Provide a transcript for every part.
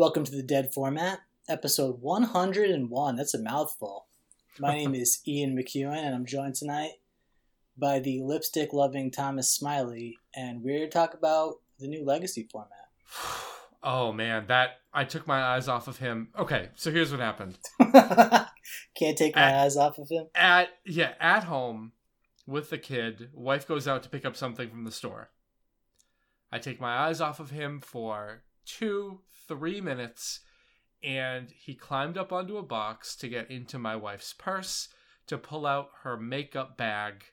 Welcome to the Dead Format, episode 101. That's a mouthful. My name is Ian McEwen, and I'm joined tonight by the lipstick loving Thomas Smiley, and we're here to talk about the new Legacy format. Oh man, that I took my eyes off of him. Okay, so here's what happened. Can't take my At- eyes off of him. At yeah, at home with the kid, wife goes out to pick up something from the store. I take my eyes off of him for two, three minutes, and he climbed up onto a box to get into my wife's purse to pull out her makeup bag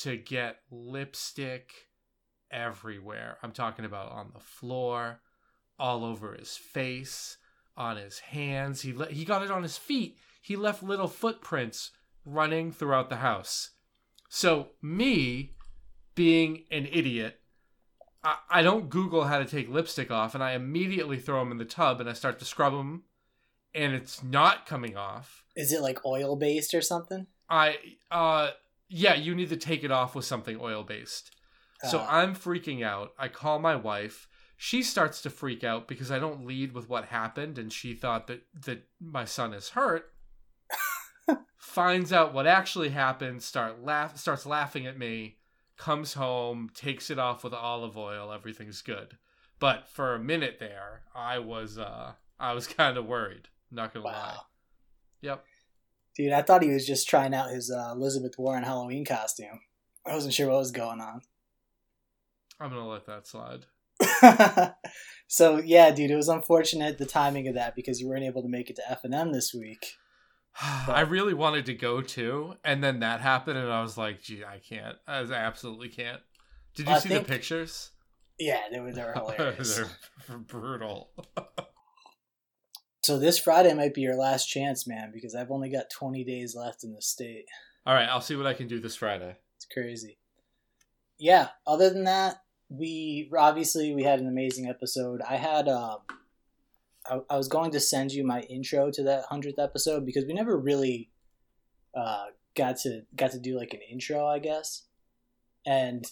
to get lipstick everywhere. I'm talking about on the floor, all over his face, on his hands. He le- he got it on his feet. He left little footprints running throughout the house. So me being an idiot, I, I don't Google how to take lipstick off, and I immediately throw them in the tub and I start to scrub them, and it's not coming off. Is it like oil based or something? I uh yeah, you need to take it off with something oil based. So Uh, I'm freaking out. I call my wife. She starts to freak out because I don't lead with what happened and she thought that that my son is hurt. Finds out what actually happened, start laugh starts laughing at me, comes home, takes it off with olive oil, everything's good. But for a minute there, I was uh I was kind of worried, not going to lie. Yep. Dude, I thought he was just trying out his uh, Elizabeth Warren Halloween costume. I wasn't sure what was going on. I'm going to let that slide. so yeah, dude, it was unfortunate the timing of that because you weren't able to make it to F and M this week. I really wanted to go too, and then that happened, and I was like, "Gee, I can't. I absolutely can't." Did you I see think- the pictures? Yeah, they were they were hilarious. They're brutal. so this Friday might be your last chance, man, because I've only got 20 days left in the state. All right, I'll see what I can do this Friday. It's crazy. Yeah. Other than that, we obviously we had an amazing episode. I had um, I, I was going to send you my intro to that hundredth episode because we never really uh got to got to do like an intro, I guess, and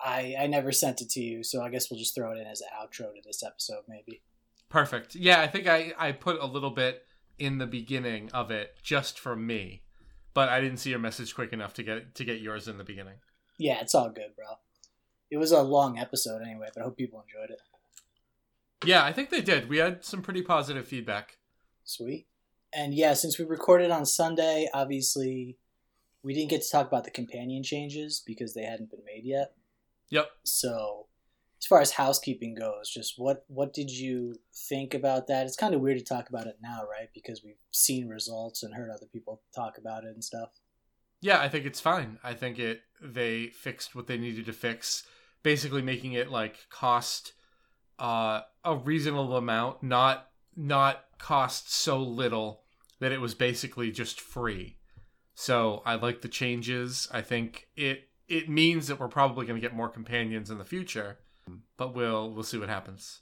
I I never sent it to you, so I guess we'll just throw it in as an outro to this episode, maybe. Perfect. Yeah, I think I I put a little bit in the beginning of it just for me, but I didn't see your message quick enough to get to get yours in the beginning. Yeah, it's all good, bro. It was a long episode anyway, but I hope people enjoyed it. Yeah, I think they did. We had some pretty positive feedback. Sweet. And yeah, since we recorded on Sunday, obviously we didn't get to talk about the companion changes because they hadn't been made yet. Yep. So, as far as housekeeping goes, just what what did you think about that? It's kind of weird to talk about it now, right? Because we've seen results and heard other people talk about it and stuff. Yeah, I think it's fine. I think it they fixed what they needed to fix, basically making it like cost uh, a reasonable amount, not not cost so little that it was basically just free. So I like the changes. I think it it means that we're probably going to get more companions in the future, but we'll we'll see what happens.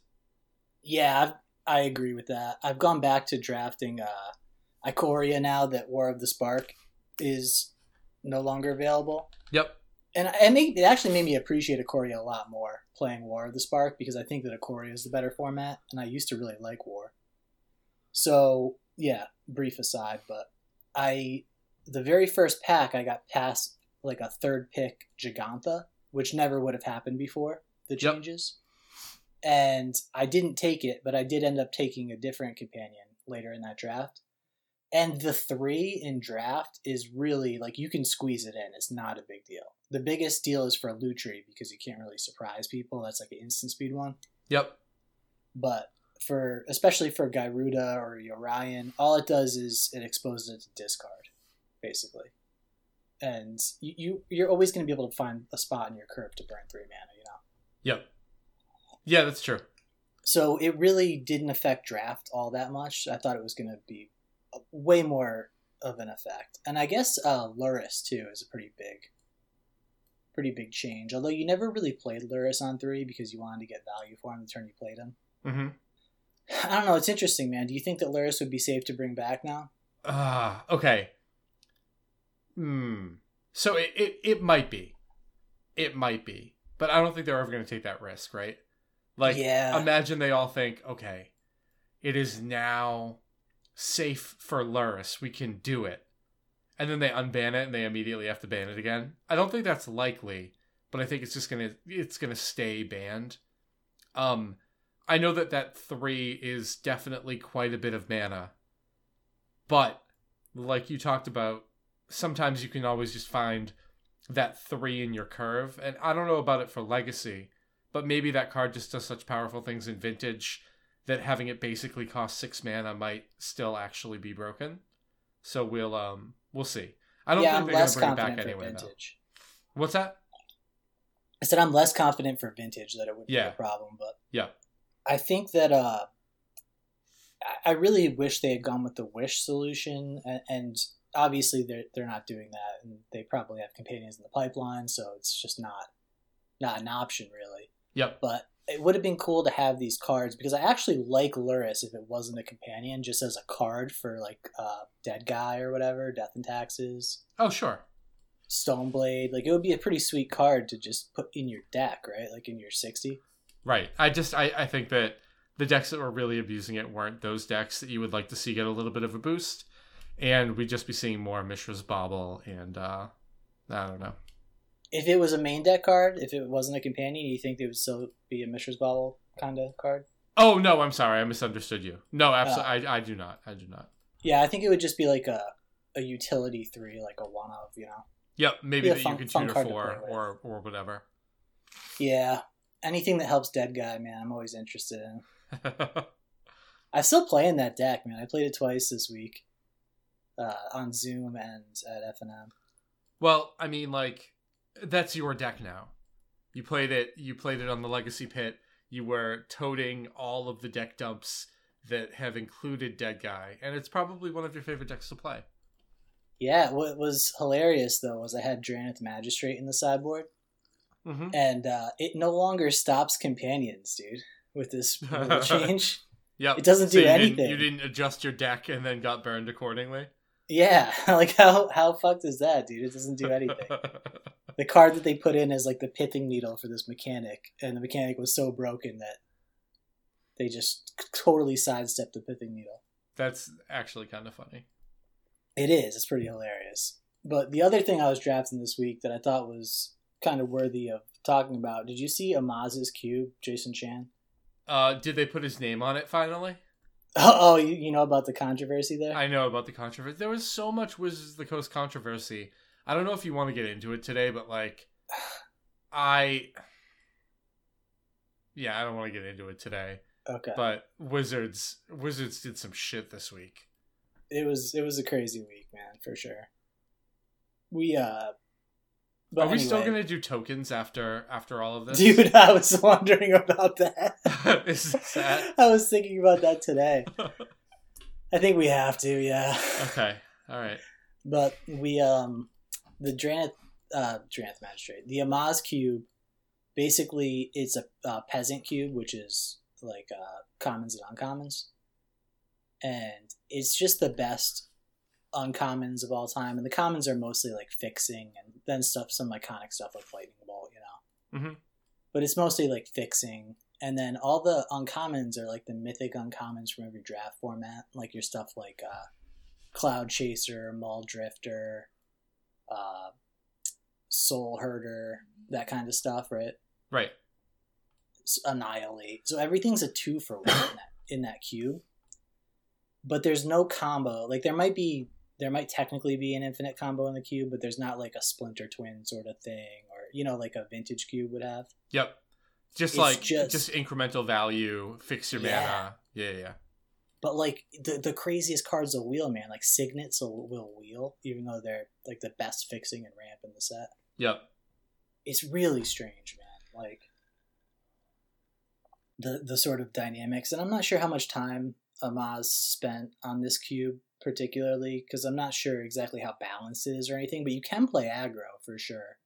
Yeah, I, I agree with that. I've gone back to drafting uh, Ikoria now that War of the Spark is no longer available. Yep. And it, actually made me appreciate Ikoria a lot more playing War of the Spark because I think that Ikoria is the better format, and I used to really like War. So yeah, brief aside, but I the very first pack I got past like a third pick Jegantha, which never would have happened before the Yep. changes, and I didn't take it, but I did end up taking a different companion later in that draft. And the three in draft is really like you can squeeze it in. It's not a big deal. The biggest deal is for Lutri because you can't really surprise people. That's like an instant speed one. Yep. But for especially for Gyruda or Yorion, all it does is it exposes it to discard, basically. And you, you you're always going to be able to find a spot in your curve to burn three mana. You know. Yep. Yeah, that's true. So it really didn't affect draft all that much. I thought it was going to be way more of an effect. And I guess uh, Lurrus too is a pretty big, pretty big change. Although you never really played Lurrus on three because you wanted to get value for him the turn you played him. Mm-hmm. I don't know. It's interesting, man. Do you think that Lurrus would be safe to bring back now? Ah, okay. Hmm. So it, it it might be, it might be, but I don't think they're ever going to take that risk, right? Like, Yeah. imagine they all think, okay, it is now safe for Lurrus. We can do it. And then they unban it and they immediately have to ban it again. I don't think that's likely, but I think it's just gonna it's gonna stay banned. Um I know that that three is definitely quite a bit of mana. But like you talked about, sometimes you can always just find that three in your curve. And I don't know about it for legacy, but maybe that card just does such powerful things in vintage that having it basically cost six mana might still actually be broken. So we'll um we'll see. I don't yeah, think I'm they're gonna bring it back anyway. What's that? I said I'm less confident for vintage that it would Yeah. be a problem, but Yeah. I think that uh, I- really wish they had gone with the wish solution, and, and obviously they're they're not doing that, and they probably have companions in the pipeline, so it's just not not an option really. Yep. But it would have been cool to have these cards because I actually like Lurrus if it wasn't a companion, just as a card for like uh, Dead Guy or whatever, Death and Taxes, Oh sure. Stoneblade. Like it would be a pretty sweet card to just put in your deck, right? Like in your sixty. Right. I just I, I think that the decks that were really abusing it weren't those decks that you would like to see get a little bit of a boost. And we'd just be seeing more Mishra's Bauble and uh I don't know. If it was a main deck card, if it wasn't a companion, do you think it would still be a Mishra's Bauble kind of card? Oh no, I'm sorry, I misunderstood you. No, absolutely I, I do not. I do not. Yeah, I think it would just be like a a utility three, like a one of, you know. Yep, maybe a that fun- you can card for play or or whatever. Yeah, anything that helps Dead Guy, man, I'm always interested in. I'm still playing that deck, man. I played it twice this week, uh, on Zoom and at FNM. well, I mean like that's your deck now. You played it you played it on the Legacy Pit. You were toting all of the deck dumps that have included Dead Guy, and it's probably one of your favorite decks to play. Yeah, what was hilarious though was I had Drannith Magistrate in the sideboard, Mm-hmm. and uh, it no longer stops companions, dude. With this change, yeah, It doesn't do you anything. Didn't, you didn't adjust your deck and then got burned accordingly. yeah, like how how fucked is that, dude? It doesn't do anything. the card that they put in is like the pithing needle for this mechanic, and the mechanic was so broken that they just totally sidestepped the pithing needle. That's actually kind of funny. It is. It's pretty hilarious. But the other thing I was drafting this week that I thought was kind of worthy of talking about. Did you see Amaz's cube, Jason Chan? Uh, did they put his name on it finally? Oh, oh you, you know about the controversy there? I know about the controversy. There was so much Wizards of the Coast controversy. I don't know if you want to get into it today, but like, I. Yeah, I don't want to get into it today. okay. But Wizards, Wizards did some shit this week. it was it was a crazy week, man, for sure. We uh but Are we still gonna do tokens after after all of this, Dude, I was wondering about that. Is that I was thinking about that today. I think we have to, yeah. okay? All right. But we um the Drannith uh Drannith Magistrate, the Amaz cube, basically it's a uh, peasant cube, which is like uh commons and uncommons. And it's just the best uncommons of all time. And the commons are mostly like fixing and then stuff some iconic stuff like lightning bolt, you know. Mhm. But it's mostly like fixing. And then all the uncommons are like the mythic uncommons from every draft format, like your stuff like uh Cloud Chaser, Mulldrifter, uh, Soul Herder, that kind of stuff, right? Right. Annihilate. So everything's a two for one in that, in that cube. But there's no combo. Like there might be, there might technically be an infinite combo in the cube, but there's not like a Splinter Twin sort of thing, or you know, like a vintage cube would have. Yep. Just It's like just- just, incremental value, fix your Yeah. mana. Yeah, yeah. But like the the craziest cards will wheel, man. Like Signets will, will wheel, even though they're like the best fixing and ramp in the set. Yep. it's really strange, man. Like the the sort of dynamics, and I'm not sure how much time Amaz spent on this cube particularly, because I'm not sure exactly how balanced it is or anything. But you can play aggro for sure.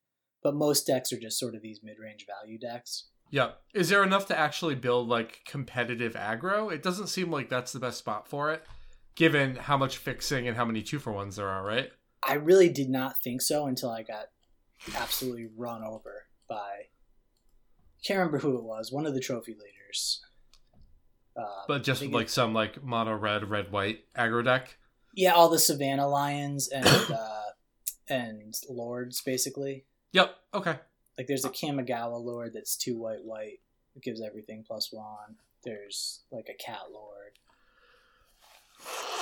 But most decks are just sort of these mid range value decks. Yep. Is there enough to actually build like competitive aggro? It doesn't seem like that's the best spot for it, given how much fixing and how many two for ones there are, right? I really did not think so until I got absolutely run over by. Can't remember who it was. One of the trophy leaders. Uh, But just like some like mono red, red white aggro deck. yeah, all the Savannah Lions and uh, and Lords basically. Yep. Okay. Like there's a Kamigawa Lord that's two white white. It gives everything plus one. There's like a Cat Lord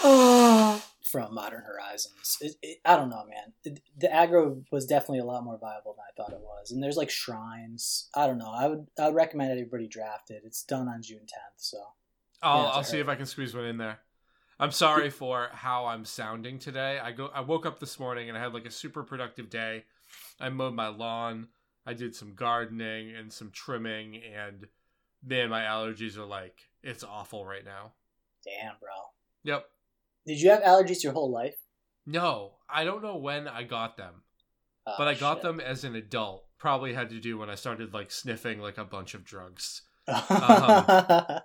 from Modern Horizons. It, it, I don't know, man. It, the aggro was definitely a lot more viable than I thought it was. And there's like shrines. I don't know. I would I would recommend everybody draft it. It's done on June 10th, so I'll Yeah, I'll see if I can squeeze one in there. I'm sorry for how I'm sounding today. I go I woke up this morning and I had like a super productive day. I mowed my lawn. I did some gardening and some trimming and man, my allergies are like it's awful right now. damn, bro. Yep. Did you have allergies your whole life? No, I don't know when I got them, Oh, but I got shit. them as an adult. Probably had to do when I started like sniffing like a bunch of drugs. I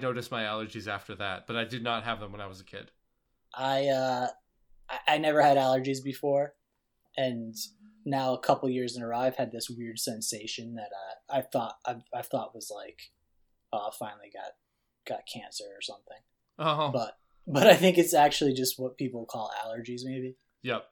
noticed my allergies after that, but I did not have them when I was a kid. I uh I never had allergies before, and now a couple years in a row, I've had this weird sensation that uh, I thought I, I thought was like, oh, I finally got got cancer or something. Oh, But but I think it's actually just what people call allergies. Maybe yep.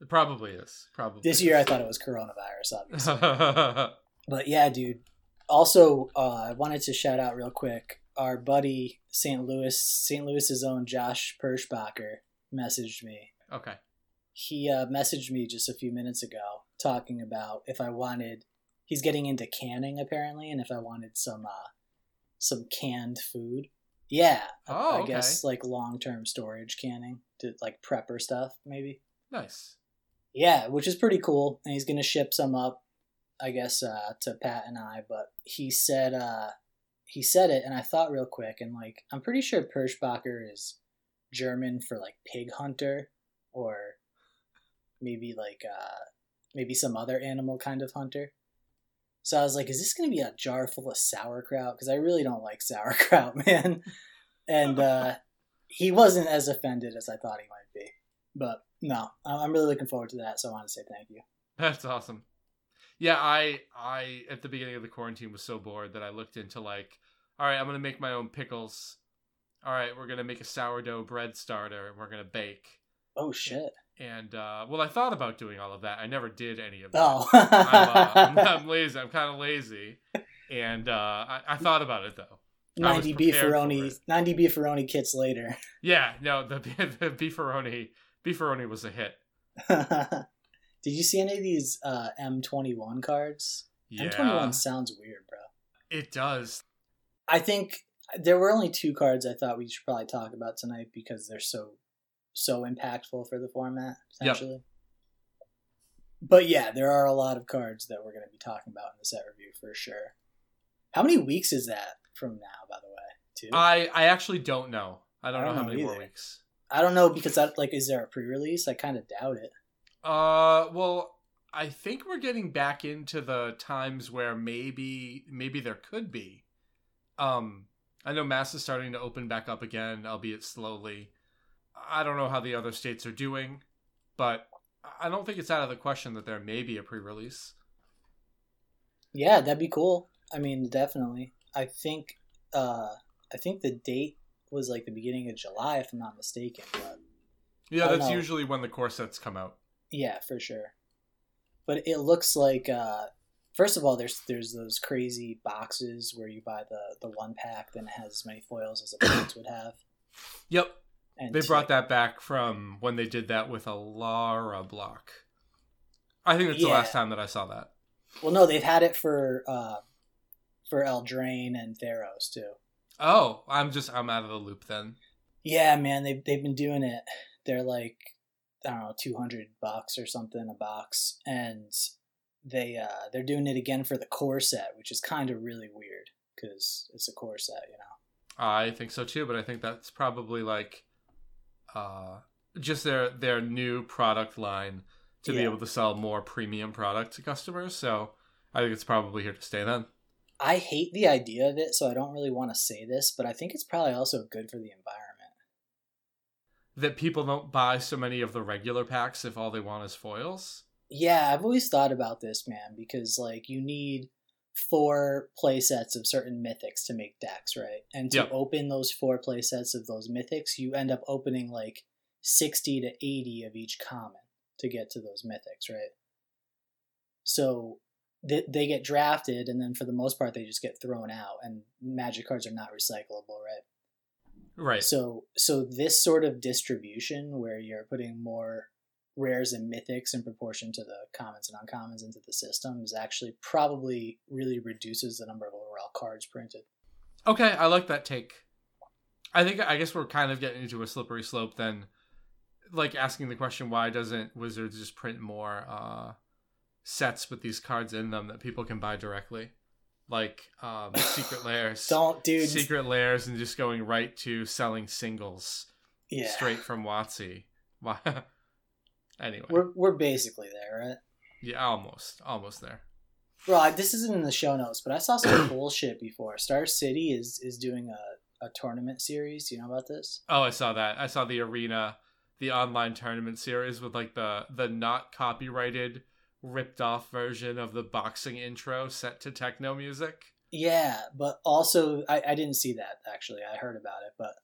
It probably is. Probably. this year I thought it was coronavirus, obviously. But yeah, dude. Also, uh, I wanted to shout out real quick. Our buddy St. Louis, St. Louis's own Josh Perschbacher, messaged me okay. He uh, messaged me just a few minutes ago talking about if I wanted. He's getting into canning apparently, and if I wanted some uh, some canned food. Yeah, I- Oh, I okay. guess like long term storage canning to like prepper stuff maybe. Nice. Yeah, which is pretty cool, and he's gonna ship some up, I guess, uh, to Pat and I. But he said uh, he said it, and I thought real quick, and like I'm pretty sure Perschbacher is German for like pig hunter, or maybe like uh, maybe some other animal kind of hunter. So I was like, is this gonna be a jar full of sauerkraut? Because I really don't like sauerkraut, man. And uh, he wasn't as offended as I thought he might be. But no, I'm really looking forward to that. So I want to say thank you. That's awesome. Yeah, I I at the beginning of the quarantine was so bored that I looked into like, all right, I'm gonna make my own pickles. All right, we're gonna make a sourdough bread starter and we're gonna bake. Oh shit! And uh, well, I thought about doing all of that. I never did any of that. Oh, I'm, uh, I'm, lazy. I'm kind of lazy, and uh, I, I thought about it though. Ninety beefaroni, ninety beefaroni kits later. Yeah, no, the the beefaroni beefaroni was a hit. Did you see any of these uh, M21 cards? Yeah, M21 sounds weird, bro. it does. I think there were only two cards I thought we should probably talk about tonight because they're so so impactful for the format, Yep. But yeah, there are a lot of cards that we're going to be talking about in the set review for sure. How many weeks is that from now, by the way? Two? I I actually don't know. I don't, I know don't how know many more weeks. I don't know because that like is there a pre-release? I kind of doubt it. Uh, well, I think we're getting back into the times where maybe maybe there could be. Um, I know Mass is starting to open back up again, albeit slowly. I don't know how the other states are doing, but I don't think it's out of the question that there may be a pre-release. Yeah, that'd be cool. I mean, definitely. I think uh I think the date was like the beginning of July if I'm not mistaken, but Yeah, that's know. usually when the core sets come out. yeah, for sure. But it looks like uh first of all there's there's those crazy boxes where you buy the the one pack then it has as many foils as a box would have. Yep, And they brought that back from when they did that with Alara block. I think that's the last time that I saw that. Well, no, they've had it for uh for Eldraine and Theros too. Oh, I'm just I'm out of the loop then. Yeah, man, they they've been doing it. They're like I don't know, two hundred bucks or something a box, and they uh they're doing it again for the core set, which is kind of really weird because it's a core set, you know. I think so too, but I think that's probably like uh just their their new product line to be able to sell more premium product to customers. So I think it's probably here to stay then. I hate the idea of it, so I don't really want to say this, but I think it's probably also good for the environment. That people don't buy so many of the regular packs if all they want is foils. Yeah, I've always thought about this, man, because like you need four play sets of certain mythics to make decks, right? And to Yep. open those four play sets of those mythics, you end up opening like 60 to 80 of each common to get to those mythics, right? So they, they get drafted, and then for the most part, they just get thrown out, and magic cards are not recyclable, right? Right. So so this sort of distribution where you're putting more rares and mythics in proportion to the commons and uncommons into the system is actually probably really reduces the number of overall cards printed. Okay, I like that take. I think I guess we're kind of getting into a slippery slope then. Like asking the question why doesn't Wizards just print more uh sets with these cards in them that people can buy directly? Like um Secret Lairs. Don't dude Secret Lairs and just going right to selling singles yeah. straight from WotC. Why anyway. We're we're basically there, right? yeah, almost. Almost there. Bro, I, this isn't in the show notes, but I saw some bullshit before. Star City is is doing a, a tournament series. Do you know about this? Oh, I saw that. I saw the arena, the online tournament series with like the the not copyrighted, ripped off version of the boxing intro set to techno music. Yeah, but also I, I didn't see that actually. I heard about it, but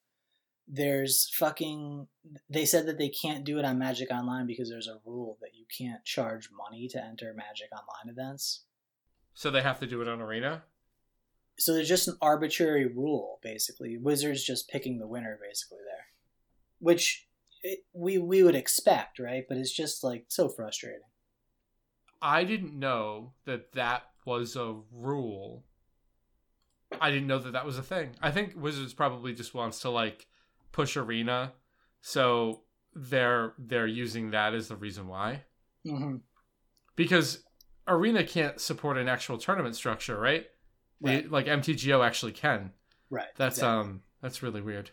there's fucking they said that they can't do it on Magic Online because there's a rule that you can't charge money to enter Magic Online events. So they have to do it on arena. So there's just an arbitrary rule basically. Wizards just picking the winner basically there. Which it, we we would expect, right? But it's just like so frustrating. I didn't know that that was a rule. I didn't know that that was a thing. I think Wizards probably just wants to like push arena, so they're they're using that as the reason why. hmm Because arena can't support an actual tournament structure, right? Right. like MTGO actually can. Right. That's exactly. um that's really weird.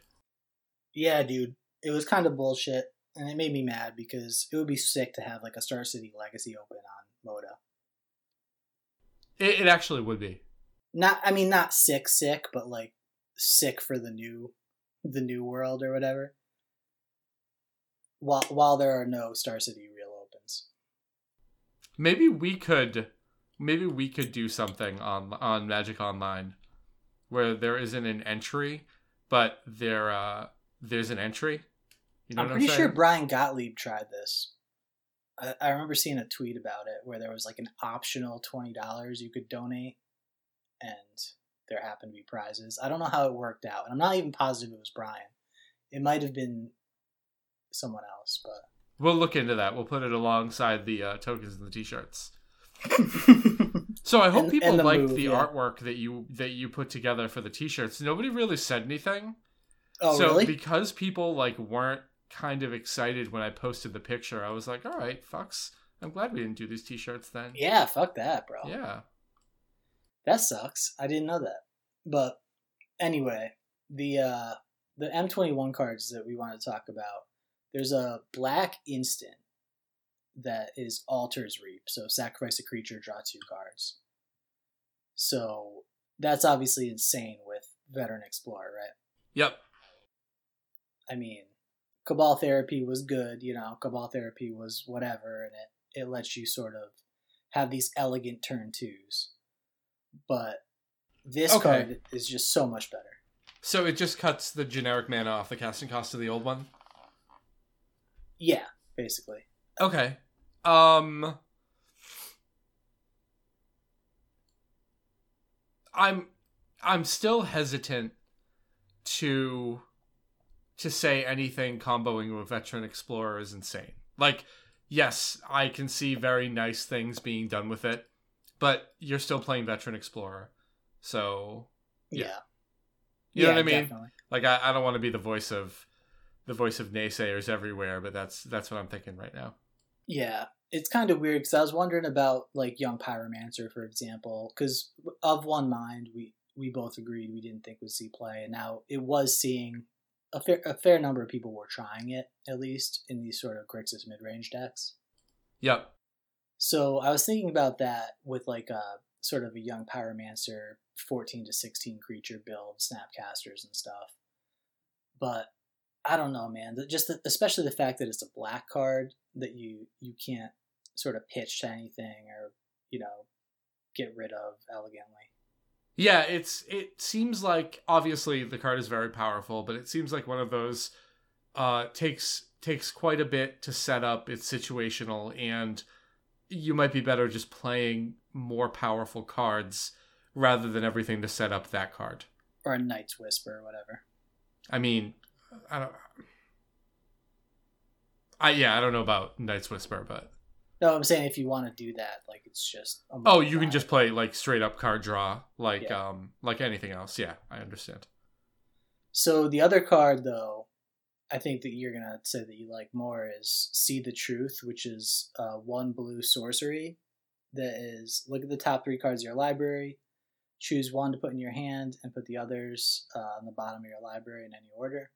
Yeah, dude. It was kind of bullshit, and it made me mad because it would be sick to have like a Star City Legacy open on MODO. It, it actually would be. Not, I mean, not sick, sick, but like sick for the new, the new world or whatever. While while there are no Star City real opens. Maybe we could maybe we could do something on on Magic Online where there isn't an entry, but there uh there's an entry. You know I'm pretty I'm sure? Brian Gottlieb tried this. I, I remember seeing a tweet about it where there was like an optional twenty dollars you could donate, and there happened to be prizes. I don't know how it worked out, and I'm not even positive it was Brian. It might have been someone else, but We'll look into that. We'll put it alongside the uh, tokens and the t-shirts. So I hope And- people and the liked move, the yeah. artwork that you that you put together for the t-shirts. Nobody really said anything. oh so really? because people like weren't kind of excited when I posted the picture, I was like, "All right, fucks. I'm glad we didn't do these t-shirts then." yeah, fuck that, bro. Yeah. That sucks. I didn't know that. But anyway, the uh the M21 cards that we want to talk about, there's a black instant that is Altar's Reap. So sacrifice a creature, draw two cards. So that's obviously insane with veteran explorer, right? Yep. I mean, Cabal Therapy was good, you know, Cabal Therapy was whatever, and it, it lets you sort of have these elegant turn twos. But this Okay. card is just so much better. So it just cuts the generic mana off the casting cost of the old one. Yeah, basically. Okay. Um I'm I'm still hesitant to to say anything comboing with veteran explorer is insane. Like yes, I can see very nice things being done with it, but you're still playing veteran explorer. So, Yeah. Yeah. you know Yeah, what I mean? Definitely. Like I, I don't want to be the voice of the voice of naysayers everywhere, but that's that's what I'm thinking right now. Yeah, it's kind of weird because I was wondering about like Young Pyromancer, for example, because of One Mind, we we both agreed we didn't think would see play, and now it was seeing a fair a fair number of people were trying it at least in these sort of Grixis mid range decks. Yep. So I was thinking about that with like a sort of a Young Pyromancer, fourteen to sixteen creature build, Snapcasters and stuff, but. I don't know, man. Just the, especially the fact that it's a black card that you you can't sort of pitch to anything or you know get rid of elegantly. Yeah, it's it seems like obviously the card is very powerful, but it seems like one of those uh takes takes quite a bit to set up. It's situational and you might be better just playing more powerful cards rather than everything to set up that card. Or a Night's Whisper or whatever. I mean, I don't I yeah, I don't know about Night's Whisper, but No, I'm saying if you want to do that, like it's just a Oh, you can just play like straight up card draw, like Yeah. um like anything else. Yeah, I understand. So the other card, though, I think that you're gonna say that you like more is See the Truth, which is uh, one blue sorcery that is look at the top three cards of your library, choose one to put in your hand, and put the others uh, on the bottom of your library in any order.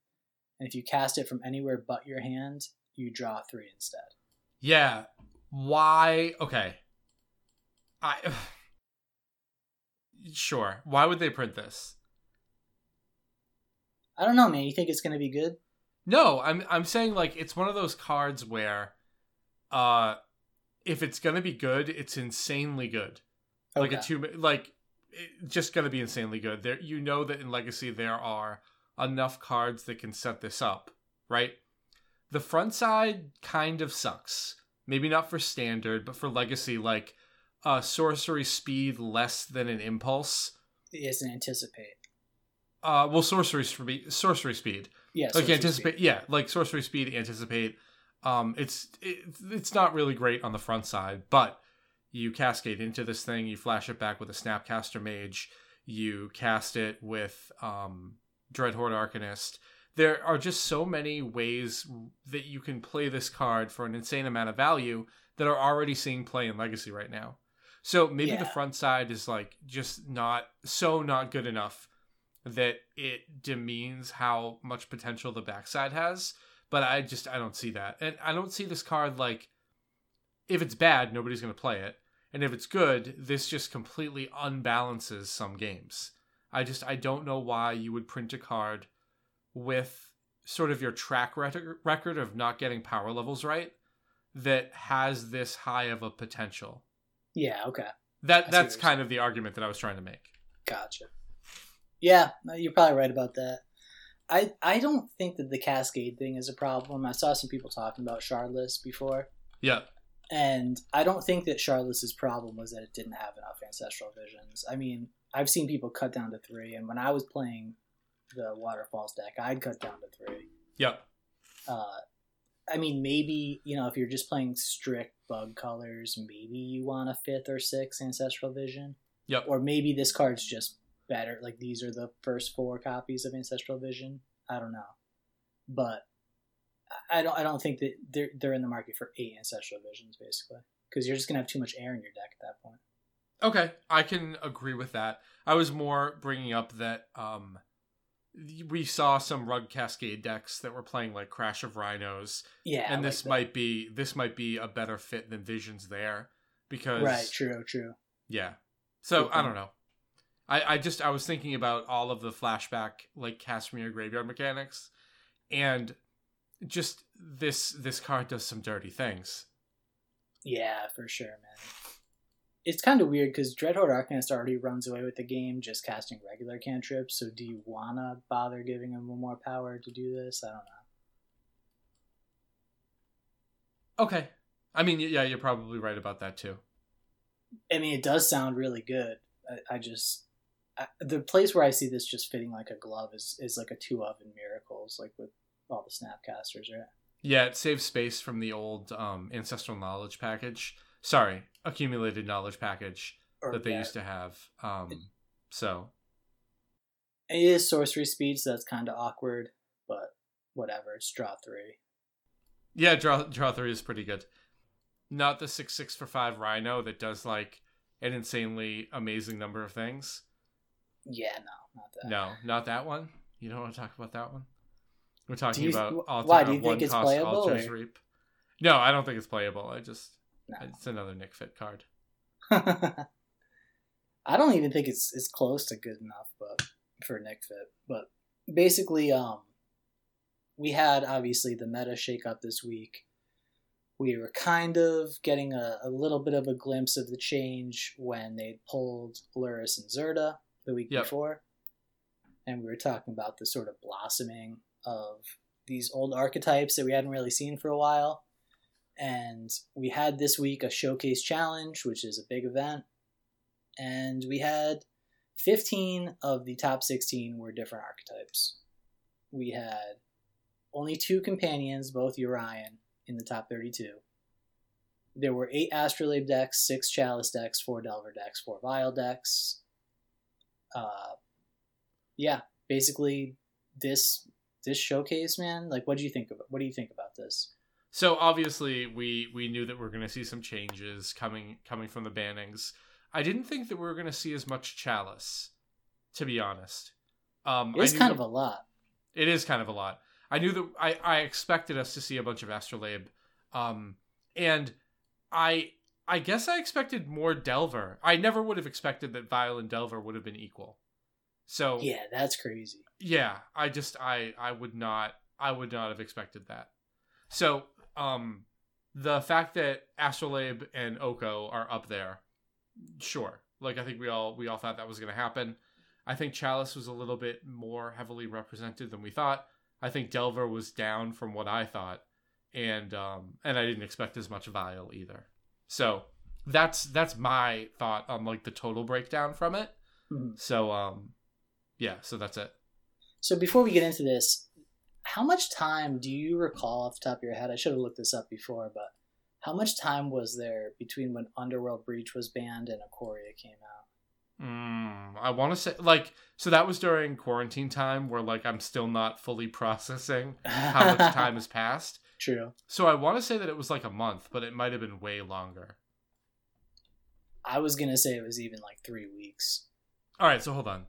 And if you cast it from anywhere but your hand, you draw three instead. Yeah. Why? Okay. I. sure. Why would they print this? I don't know, man. You think it's gonna be good? No, I'm I'm saying like it's one of those cards where, uh, if it's gonna be good, it's insanely good. Like a two, like just gonna be insanely good. There, you know that in Legacy there are enough cards that can set this up, right? The front side kind of sucks. Maybe not for standard, but for Legacy, like uh, sorcery speed less than an impulse. It doesn't anticipate. Uh, well, sorcery speed, sorcery speed. Yeah. like anticipate speed. yeah like sorcery speed anticipate um it's it, it's not really great on the front side but you cascade into this thing you flash it back with a snapcaster mage you cast it with um dreadhorde arcanist there are just so many ways that you can play this card for an insane amount of value that are already seeing play in legacy right now so maybe the front side is like just not so not good enough that it demeans how much potential the backside has. But I just I don't see that, and I don't see this card like if it's bad, nobody's going to play it, and if it's good, this just completely unbalances some games. I just I don't know why you would print a card with sort of your track rec- record of not getting power levels right that has this high of a potential. Yeah. Okay. That that's kind of the argument that I was trying to make. Gotcha. Yeah, you're probably right about that. I I don't think that the cascade thing is a problem. I saw some people talking about Shardless before, Yeah. and I don't think that Shardless's problem was that it didn't have enough ancestral visions. I mean, I've seen people cut down to three, and when I was playing the Waterfalls deck, I'd cut down to three. Yep. Uh, I mean, maybe you know if you're just playing strict bug colors, maybe you want a fifth or sixth ancestral vision. Yep. Or maybe this card's just better. Like these are the first four copies of ancestral vision. I don't know, but I- don't. I don't think that they're they're in the market for eight ancestral visions basically because you're just gonna have too much air in your deck at that point. Okay, I can agree with that. I was more bringing up that um we saw some rug cascade decks that were playing like Crash of Rhinos, Yeah, and this the- might be this might be a better fit than Visions there because right. True. True. yeah. So I don't know. I I just I was thinking about all of the flashback like Casimir graveyard mechanics, and just this this card does some dirty things. Yeah, for sure, man. It's kind of weird because Dreadhorde Arcanist already runs away with the game just casting regular cantrips. So do you wanna bother giving him more power to do this? I don't know. Okay, I mean yeah, you're probably right about that too. I mean, it does sound really good. I, I just the place where I see this just fitting like a glove is is like a two of in Miracles, like with all the Snapcasters, right? Yeah, it saves space from the old um, ancestral knowledge package. Sorry, accumulated knowledge package Or that they that. used to have. Um, so It is sorcery speed, so that's kind of awkward, but whatever. It's draw three. yeah, draw draw three is pretty good. Not the six six for five rhino that does like an insanely amazing number of things. Yeah, no, not that. No, not that one. You don't want to talk about that one. We're talking you- about alter, why, do you think it's playable, or- Reap. No, I don't think it's playable. I just No. it's another Nic Fit card. I don't even think it's it's close to good enough, but for Nic Fit. But basically, um, we had obviously the meta shake up this week, we were kind of getting a, a little bit of a glimpse of the change when they pulled Lurrus and Zirda the week Yep. before. And we were talking about the sort of blossoming of these old archetypes that we hadn't really seen for a while. And we had this week a showcase challenge, which is a big event. And we had 15 of the top 16 were different archetypes. We had only two companions, both Yorion, in the top 32. There were eight Astrolabe decks, six Chalice decks, four Delver decks, four Vial decks. Uh, yeah, basically this this showcase, man. Like, what do you think of What do you think about this? So obviously we we knew that we are going to see some changes coming coming from the bannings. I didn't think that we were going to see as much chalice, to be honest. Um, It's kind that- of a lot. It is kind of a lot. I knew that I, I expected us to see a bunch of Astrolabe. Um, and I I guess I expected more Delver. I never would have expected that Vial and Delver would have been equal. So Yeah, that's crazy. yeah, I just I I would not I would not have expected that. So um the fact that Astrolabe and Oko are up there, sure. Like I think we all we all thought that was gonna happen. I think Chalice was a little bit more heavily represented than we thought. I think Delver was down from what I thought. And um and I didn't expect as much Vial either. So that's that's my thought on like the total breakdown from it. Mhm. So um yeah, so that's it. So before we get into this, how much time do you recall off the top of your head? I should have looked this up before, but how much time was there between when Underworld Breach was banned and Ikoria came out? Mm, I want to say like so that was during quarantine time where like I'm still not fully processing how much time has passed. True. So I want to say that it was like a month, but it might have been way longer. I was gonna say it was even like three weeks. All right, so hold on.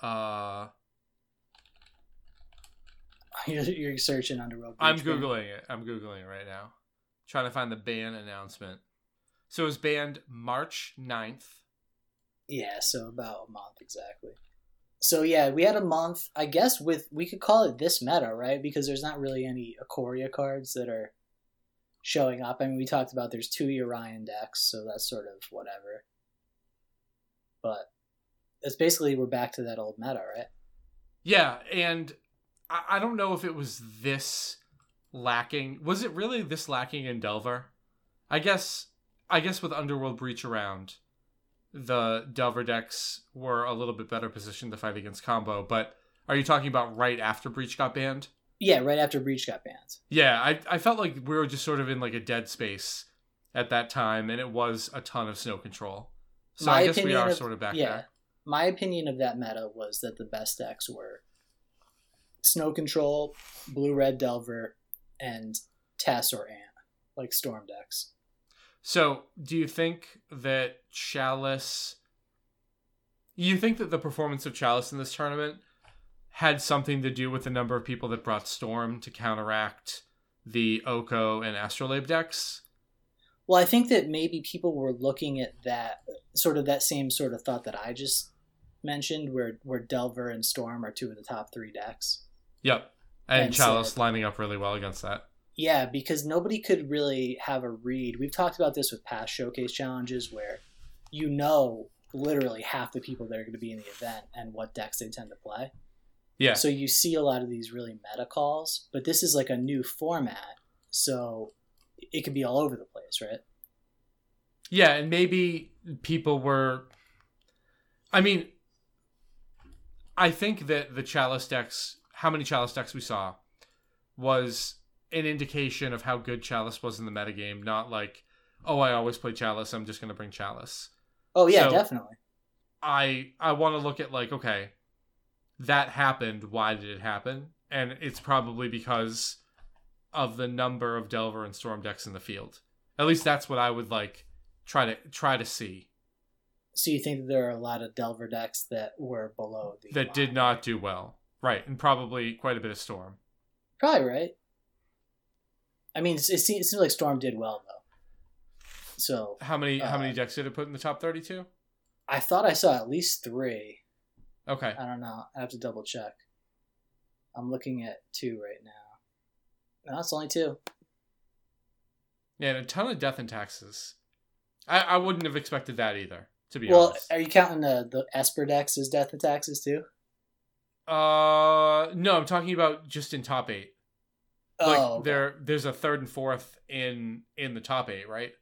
Uh You're, you're searching Underworld. Breach I'm googling it. I'm googling it right now. Trying to find the ban announcement. So it was banned March 9th. Yeah, so about a month exactly. So yeah, we had a month. I guess with we could call it this meta, right? Because there's not really any Ikoria cards that are showing up. I mean, we talked about there's two Yorion decks, so that's sort of whatever. But it's basically we're back to that old meta, right? Yeah, and I don't know if it was this lacking. Was it really this lacking in Delver? I guess I guess with Underworld Breach around, the Delver decks were a little bit better positioned to fight against combo, but are you talking about right after Breach got banned? Yeah, right after Breach got banned. Yeah, I I felt like we were just sort of in like a dead space at that time, and it was a ton of snow control. So My I guess we are of- sort of back yeah. there. My opinion of that meta was that the best decks were Snow Control, Blue Red Delver, and TES or Ant, like Storm decks. So, do you think that Chalice? You think that the performance of Chalice in this tournament had something to do with the number of people that brought Storm to counteract the Oko and Astrolabe decks? Well, I think that maybe people were looking at that sort of that same sort of thought that I just mentioned, where where Delver and Storm are two of the top three decks. Yep. And, And Chalice so- lining up really well against that. Yeah, because nobody could really have a read. We've talked about this with past showcase challenges where you know literally half the people that are going to be in the event and what decks they tend to play. Yeah. So you see a lot of these really meta calls, but this is like a new format, so it could be all over the place, right? Yeah, and maybe people were. I mean, I think that the Chalice decks, how many Chalice decks we saw, was an indication of how good Chalice was in the metagame, not like, oh, I always play Chalice, I'm just going to bring Chalice. Oh yeah, So- definitely. I I want to look at like, okay, that happened. Why did it happen? And it's probably because of the number of Delver and Storm decks in the field. At least that's what I would like try to try to see. So you think that there are a lot of Delver decks that were below the that did not do well. Right, and probably quite a bit of Storm. Probably right. I mean, it seems, it seems like Storm did well though. So How many how Uh, many decks did it put in the top thirty two? I thought I saw at least three. Okay. I don't know. I have to double check. I'm looking at two right now. No, it's only two. Man, a ton of death and taxes. I, I wouldn't have expected that either, to be Well, honest. are you counting the the Esper decks as death and taxes too? Uh, no, I'm talking about just in top eight. Like oh, okay. there, there's a third and fourth in in the top eight, right?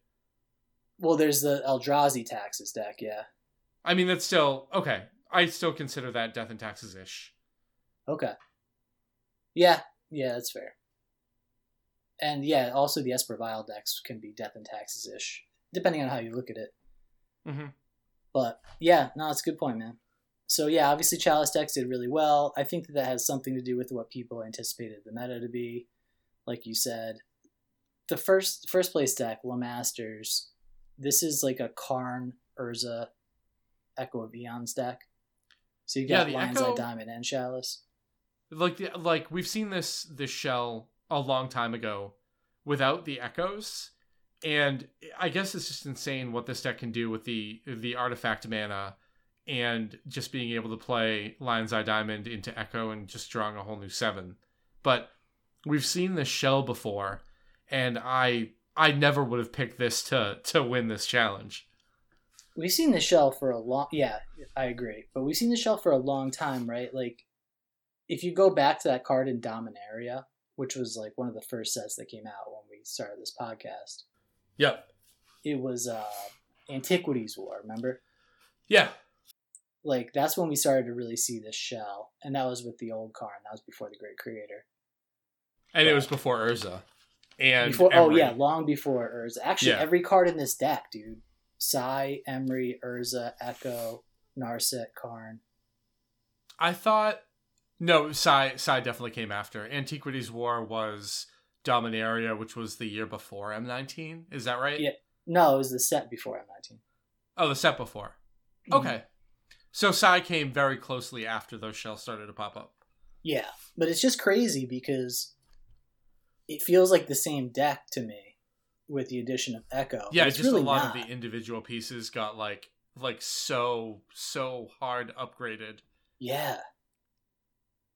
well, there's the Eldrazi taxes deck. Yeah. I mean, that's still okay. I still consider that death and taxes ish. Okay. Yeah, yeah, that's fair. And yeah, also the Esper Vial decks can be death and taxes ish, depending on how you look at it. Mm-hmm. But yeah, no, it's a good point, man. So yeah, obviously Chalice decks did really well. I think that that has something to do with what people anticipated the meta to be. Like you said, the first first place deck, La Masters, this is like a Karn Urza Echo of Eons deck. So you Yeah, got the Lion's Echo- Eye Diamond and Chalice. Like the like we've seen this this shell a long time ago without the echoes, and I guess it's just insane what this deck can do with the the artifact mana and just being able to play Lion's Eye Diamond into Echo and just drawing a whole new seven. But we've seen this shell before, and I I never would have picked this to to win this challenge. We've seen the shell for a long yeah, I agree. But we've seen the shell for a long time, right? Like if you go back to that card in Dominaria, which was like one of the first sets that came out when we started this podcast, Yep. it was uh Antiquities War, remember? Yeah. Like that's when we started to really see this shell. And that was with the old card, and that was before the Great Creator. And it was before Urza. And Before oh yeah, long before Urza. Actually Yeah. every card in this deck, dude. Sai, Emry, Urza, Echo, Narset, Karn. I thought no, Sai Sai definitely came after. Antiquities War was Dominaria, which was the year before M19. Is that right? Yeah. No, it was the set before M19. Oh, the set before. Mhm. Okay. So Sai came very closely after those shells started to pop up. Yeah, but it's just crazy because it feels like the same deck to me with the addition of Echo. Yeah, it's just really a lot not. of the individual pieces got like like so so hard upgraded. Yeah,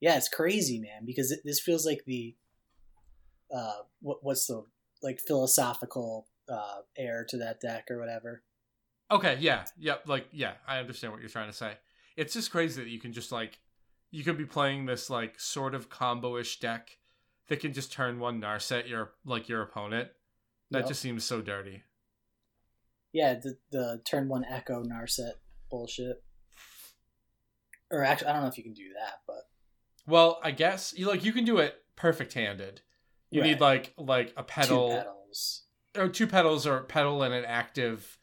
yeah, it's crazy, man. Because it, this feels like the uh, what what's the like philosophical uh heir to that deck or whatever. Okay, yeah, yep, like yeah, I understand what you're trying to say. It's just crazy that you can just like you could be playing this like sort of combo-ish deck that can just turn one Narset your like your opponent. That Yep. just seems so dirty. Yeah, the the turn one Echo Narset bullshit. Or actually, I don't know if you can do that, but Well, I guess you like you can do it perfect-handed. You Right. need like like a petal two petals. or two petals or petal and an active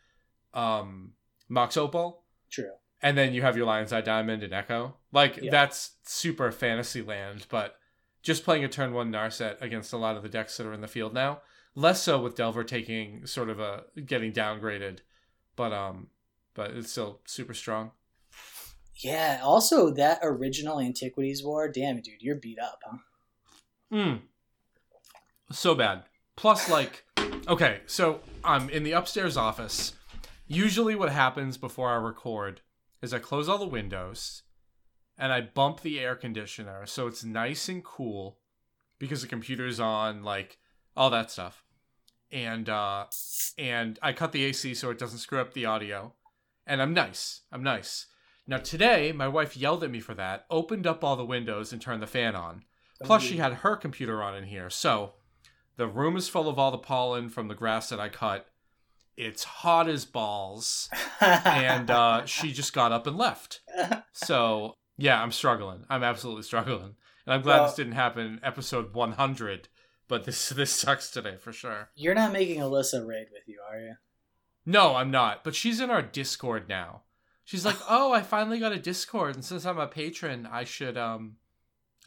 um Mox Opal. True. and then you have your Lion's Eye Diamond and Echo. Like Yeah. that's super fantasy land, but just playing a turn one Narset against a lot of the decks that are in the field now. Less so with Delver taking sort of a getting downgraded, but um, but it's still super strong. Yeah. Also, that original Antiquities War. Damn dude, you're beat up, huh? Mm. So bad. Plus, like, okay, so I'm in the upstairs office. Usually, what happens before I record is I close all the windows and I bump the air conditioner so it's nice and cool because the computer's on, like, all that stuff. And, uh, and I cut the AC so it doesn't screw up the audio. And I'm nice. I'm nice. Now, today, my wife yelled at me for that, opened up all the windows, and turned the fan on. Plus, she had her computer on in here. So the room is full of all the pollen from the grass that I cut. It's hot as balls. And uh, she just got up and left. So, yeah, I'm struggling. I'm absolutely struggling. And I'm glad Well- this didn't happen in episode 100. But this this sucks today for sure. You're not making Alyssa raid with you, are you? No, I'm not. But she's in our Discord now. She's like, "Oh, I finally got a Discord, and since I'm a patron, I should um,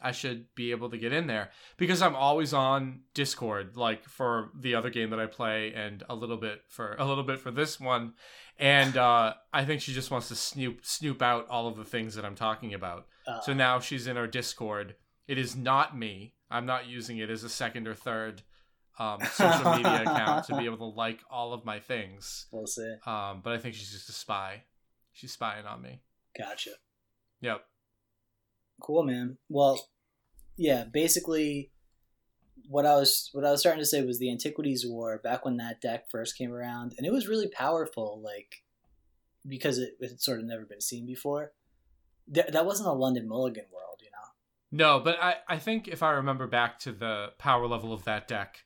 I should be able to get in there because I'm always on Discord, like for the other game that I play, and a little bit for a little bit for this one. And uh, I think she just wants to snoop snoop out all of the things that I'm talking about. Uh, So now she's in our Discord. It is not me. I'm not using it as a second or third um, social media account to be able to like all of my things. we'll see. Um, but I think she's just a spy. She's spying on me. Gotcha. Yep. Cool, man. Well, yeah, basically, what I was what I was starting to say was the Antiquities War back when that deck first came around, and it was really powerful, like because it, had sort of never been seen before. Th- that wasn't a London Mulligan world, you know. No, but I, I think if I remember back to the power level of that deck,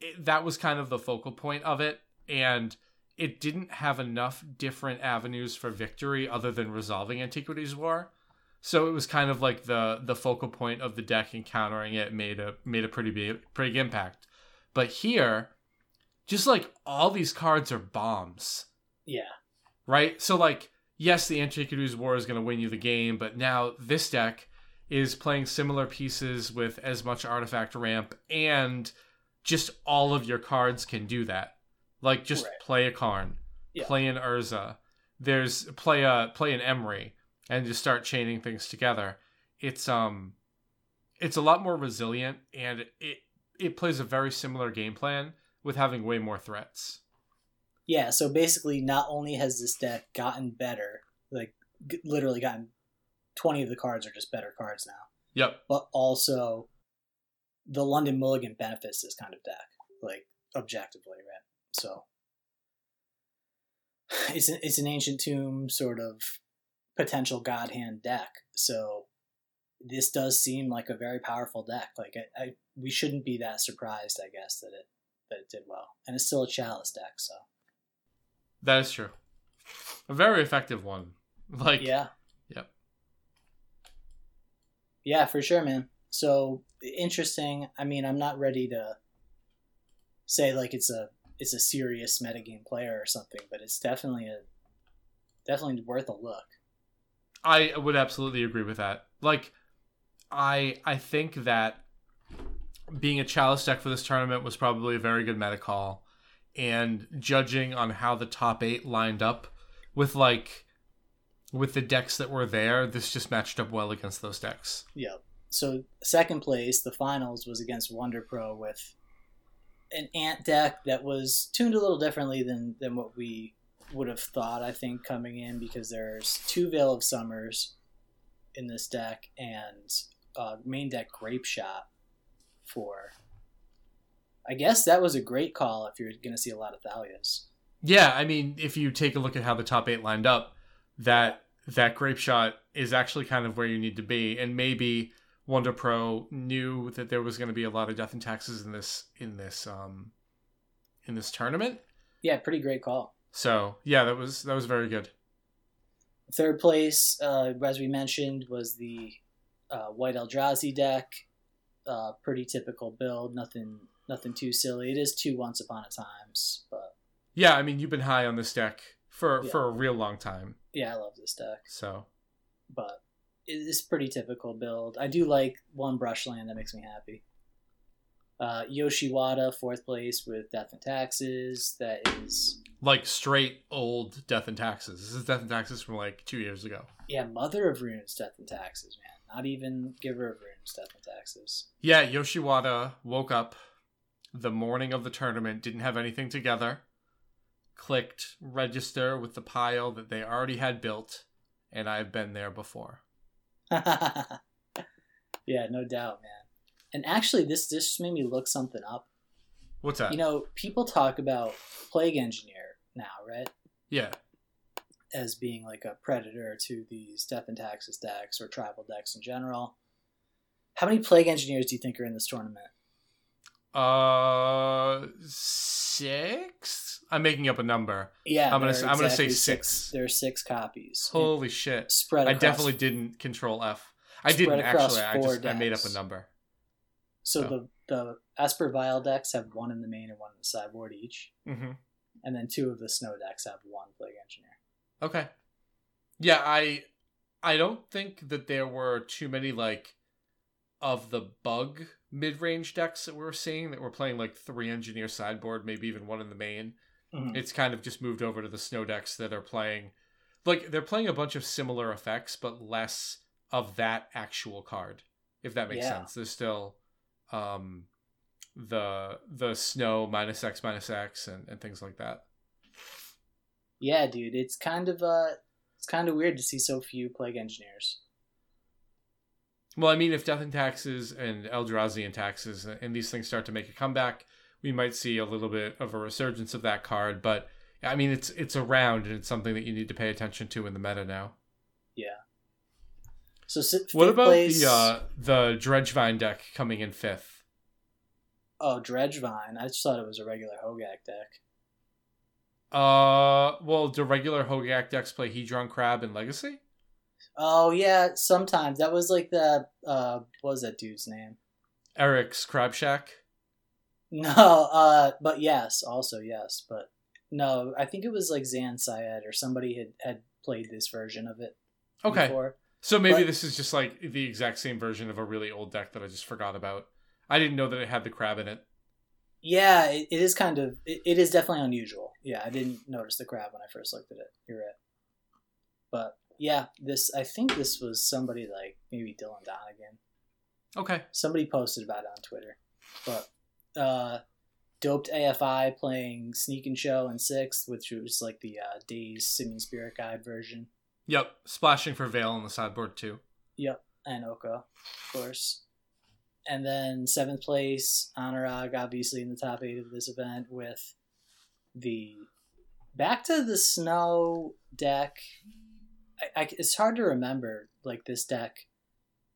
it, that was kind of the focal point of it, and it didn't have enough different avenues for victory other than resolving Antiquities War. So it was kind of like the the focal point of the deck encountering it made a made a pretty big pretty big impact. But here, just like all these cards are bombs. Yeah. Right? So like yes, the Antiquities War is going to win you the game, but now this deck is playing similar pieces with as much artifact ramp and just all of your cards can do that. Like just Right. play a Karn, Yeah. play an Urza, there's play a play an Emry and just start chaining things together. It's um it's a lot more resilient and it it plays a very similar game plan with having way more threats. Yeah, so basically, not only has this deck gotten better, like g- literally gotten twenty of the cards are just better cards now, Yep. but also the London Mulligan benefits this kind of deck, like objectively, right? So it's an, it's an ancient tomb sort of potential god hand deck. So this does seem like a very powerful deck. Like I, I we shouldn't be that surprised, I guess, that it that it did well, and it's still a chalice deck. So That is true. A very effective one. Like yeah. Yep. Yeah, for sure, man. So interesting. I mean, I'm not ready to say like it's a it's a serious metagame player or something, but it's definitely a definitely worth a look. I would absolutely agree with that. Like, I I think that being a chalice deck for this tournament was probably a very good meta call, and judging on how the top eight lined up with like with the decks that were there, this just matched up well against those decks. Yep. So second place, the finals was against Wonder Pro with an ant deck that was tuned a little differently than than what we would have thought. I think coming in because there's two Veil of Summers in this deck and uh, main deck Grapeshot for. I guess that was a great call if you're going to see a lot of Thalias. Yeah, I mean, if you take a look at how the top eight lined up, that that Grapeshot is actually kind of where you need to be, and maybe Wonder Pro knew that there was going to be a lot of death and taxes in this in this um in this tournament. Yeah, pretty great call. So yeah, that was that was very good. Third place, uh, as we mentioned, was the uh, White Eldrazi deck. Uh, pretty typical build. Nothing, nothing too silly. It is two Once Upon a Times, but Yeah, I mean, you've been high on this deck for Yeah. for a real long time. yeah, I love this deck. So But it is pretty typical build. I do like one brushland that makes me happy. Uh, Yoshiwada, fourth place with Death and Taxes. That is, like straight old death and taxes. This is death and taxes from like two years ago. yeah, Mother of Runes, Death and Taxes, man. Not even Giver of Runes, Death and Taxes. Yeah, Yoshiwada woke up the morning of the tournament, didn't have anything together, clicked register with the pile that they already had built, and I've been there before. yeah, no doubt, man. And actually, this this just made me look something up. What's that? You know, people talk about Plague Engineer now, right? yeah. As being like a predator to these Death and Taxes decks or tribal decks in general. How many Plague Engineers do you think are in this tournament? Uh, six. I'm making up a number. Yeah, I'm gonna say- are I'm gonna say exactly six. There are six copies Holy shit! spread. I definitely didn't control F. I didn't actually. I just I made up a number. So Oh. the the Esper Vial decks have one in the main and one in the sideboard each, Mm-hmm. and then two of the Snow decks have one Plague Engineer. Okay. Yeah, I I don't think that there were too many like of the bug mid-range decks that we were seeing that were playing like three engineer sideboard, maybe even one in the main. Mhm. It's kind of just moved over to the snow decks that are playing like they're playing a bunch of similar effects but less of that actual card. If that makes Yeah. sense. There's still um the the snow minus X minus X and, and things like that. Yeah, dude, it's kind of uh, it's kind of weird to see so few Plague Engineers. Well, I mean, if Death and Taxes and Eldrazi and Taxes and these things start to make a comeback, we might see a little bit of a resurgence of that card. But I mean, it's it's around and it's something that you need to pay attention to in the meta now. So sit, What about place, the uh, the Dredgevine deck coming in fifth? oh Dredgevine? I just thought it was a regular Hogak deck. Uh, well, do regular Hogak decks play Hedron Crab and Legacy? Oh yeah, sometimes that was like the uh, what was that dude's name? Eric's Crab Shack. No, uh, but yes, also yes, but no, I think it was like Zan Syed or somebody had had played this version of it. Okay, Before. So maybe But- this is just like the exact same version of a really old deck that I just forgot about. I didn't know that it had the crab in it. Yeah, it, it is kind of it, it is definitely unusual. Yeah, I didn't notice the crab when I first looked at it. You're right. But yeah, this I think this was somebody like maybe Dylan Donegan. Okay. Somebody posted about it on Twitter. But uh Doped AFI playing Sneak and Show in sixth, which was like the uh, Days Simian Spirit Guide version. Yep. Splashing for Veil on the sideboard too. Yep, and Oko, of course. And then seventh place, Anurag, obviously in the top eight of this event with the back to the snow deck. I, I, it's hard to remember like this deck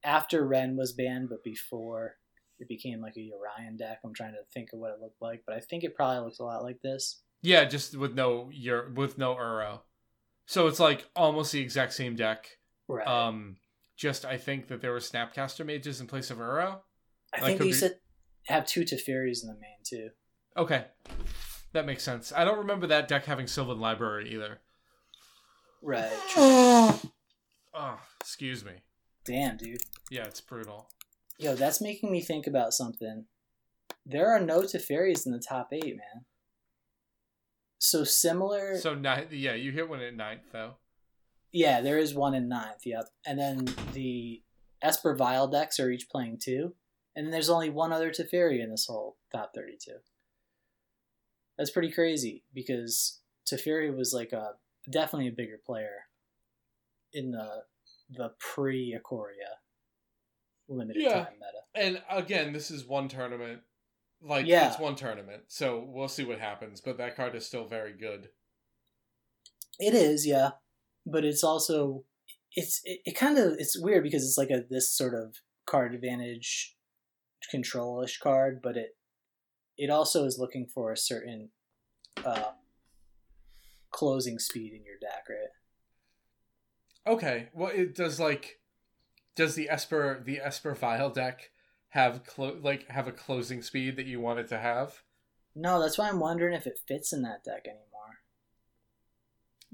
after Wrenn was banned, but before it became like a Yorion deck. I'm trying to think of what it looked like, but I think it probably looks a lot like this. Yeah, just with no your with no Uro. So it's like almost the exact same deck. Right. Um, just I think that there were Snapcaster mages in place of Uro. I I think could they be- said have two Teferis in the main too. Okay, that makes sense. I don't remember that deck having Sylvan Library either. Right. Oh, excuse me. Damn, dude. Yeah, it's brutal. Yo, that's making me think about something. There are no Teferis in the top eight, man. So similar. So ni- yeah, you hit one at ninth though. yeah, there is one in ninth. Yep, and then the Esper Vial decks are each playing two, and then there's only one other Teferi in this whole top thirty-two. That's pretty crazy because Teferi was like a definitely a bigger player in the the pre Ikoria limited Yeah. time meta. And again, this is one tournament. Like Yeah. it's one tournament, so we'll see what happens. But that card is still very good. It is, yeah, but it's also it's it, it kind of it's weird because it's like a this sort of card advantage controlish card, but it it also is looking for a certain uh closing speed in your deck, right? Okay, well, it does like does the Esper the Esper Vial deck have clo- like have a closing speed that you want it to have? No, that's why I'm wondering if it fits in that deck anymore.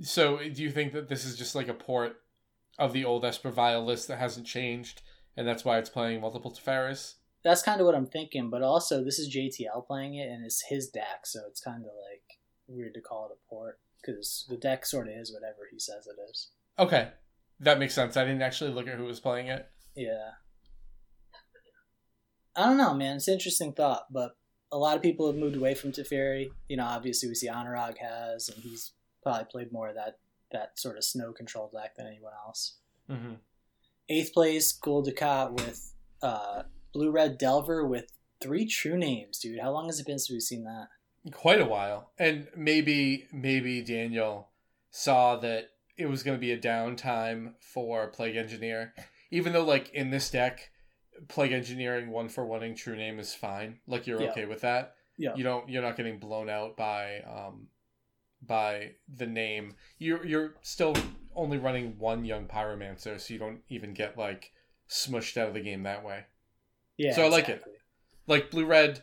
So, do you think that this is just like a port of the old Esper Vial list that hasn't changed, and that's why it's playing multiple Teferis? That's kind of what I'm thinking, but also this is JTL playing it and it's his deck, so it's kind of like weird to call it a port because the deck sort of is whatever he says it is. Okay, that makes sense. I didn't actually look at who was playing it. Yeah. I don't know, man. It's an interesting thought, but a lot of people have moved away from Teferi. You know, obviously we see Anurag has, and he's probably played more of that that sort of snow control deck than anyone else. Mm-hmm. Eighth place, Ducat with uh, Blue Red Delver with three true names, dude. How long has it been since we've seen that? quite a while and maybe maybe daniel saw that it was going to be a downtime for plague engineer even though like in this deck plague engineering one for one true name is fine like you're Yeah. okay with that Yeah. you don't you're not getting blown out by um by the name you're you're still only running one young pyromancer so you don't even get like smushed out of the game that way Yeah. So I like it. like blue red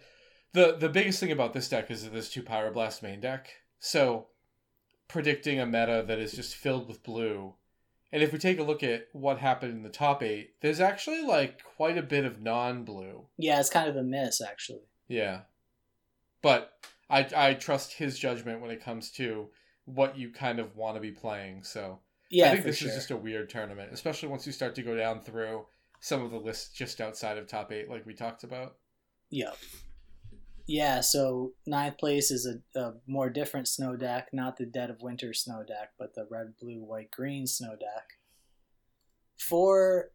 the the biggest thing about this deck is that there's two pyroblast main deck so predicting a meta that is just filled with blue and if we take a look at what happened in the top eight there's actually like quite a bit of non-blue Yeah, it's kind of a miss, actually. yeah but i i trust his judgment when it comes to what you kind of want to be playing so Yeah, i think this sure. is just a weird tournament especially once you start to go down through some of the lists just outside of top eight like we talked about Yep. Yeah, so ninth place is a, a more different snow deck, not the Dead of Winter snow deck, but the red, blue, white, green snow deck. For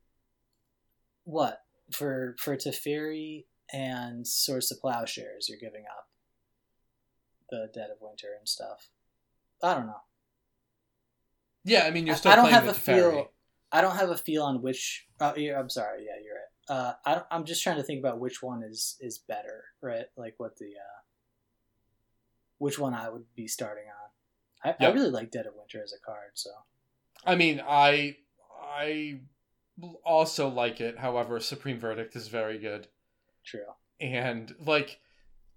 What for for Teferi and Swords to Plowshares? You're giving up the Dead of Winter and stuff. I don't know. Yeah, I mean you're I- still I don't have the a Teferi. feel- I don't have a feel on which. Uh, yeah, I'm sorry. Yeah, you're. Uh, I, I'm just trying to think about which one is is better, right? Like what the uh, which one I would be starting on. I, I really like Dead of Winter as a card, so I mean, I I also like it. However, Supreme Verdict is very good, true. and like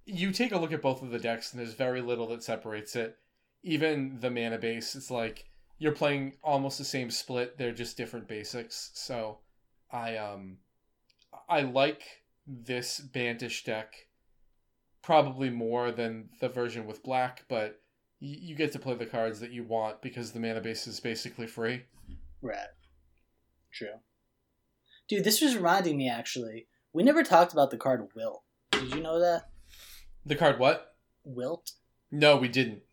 you take a look at both of the decks, and there's very little that separates it. Even the mana base, it's like you're playing almost the same split. They're just different basics. So, I um, I like this Bantish deck probably more than the version with black, but you get to play the cards that you want because the mana base is basically free. Right. True. Dude, this was reminding me actually. We never talked about the card Wilt. Did you know that? The card what? Wilt? No, we didn't.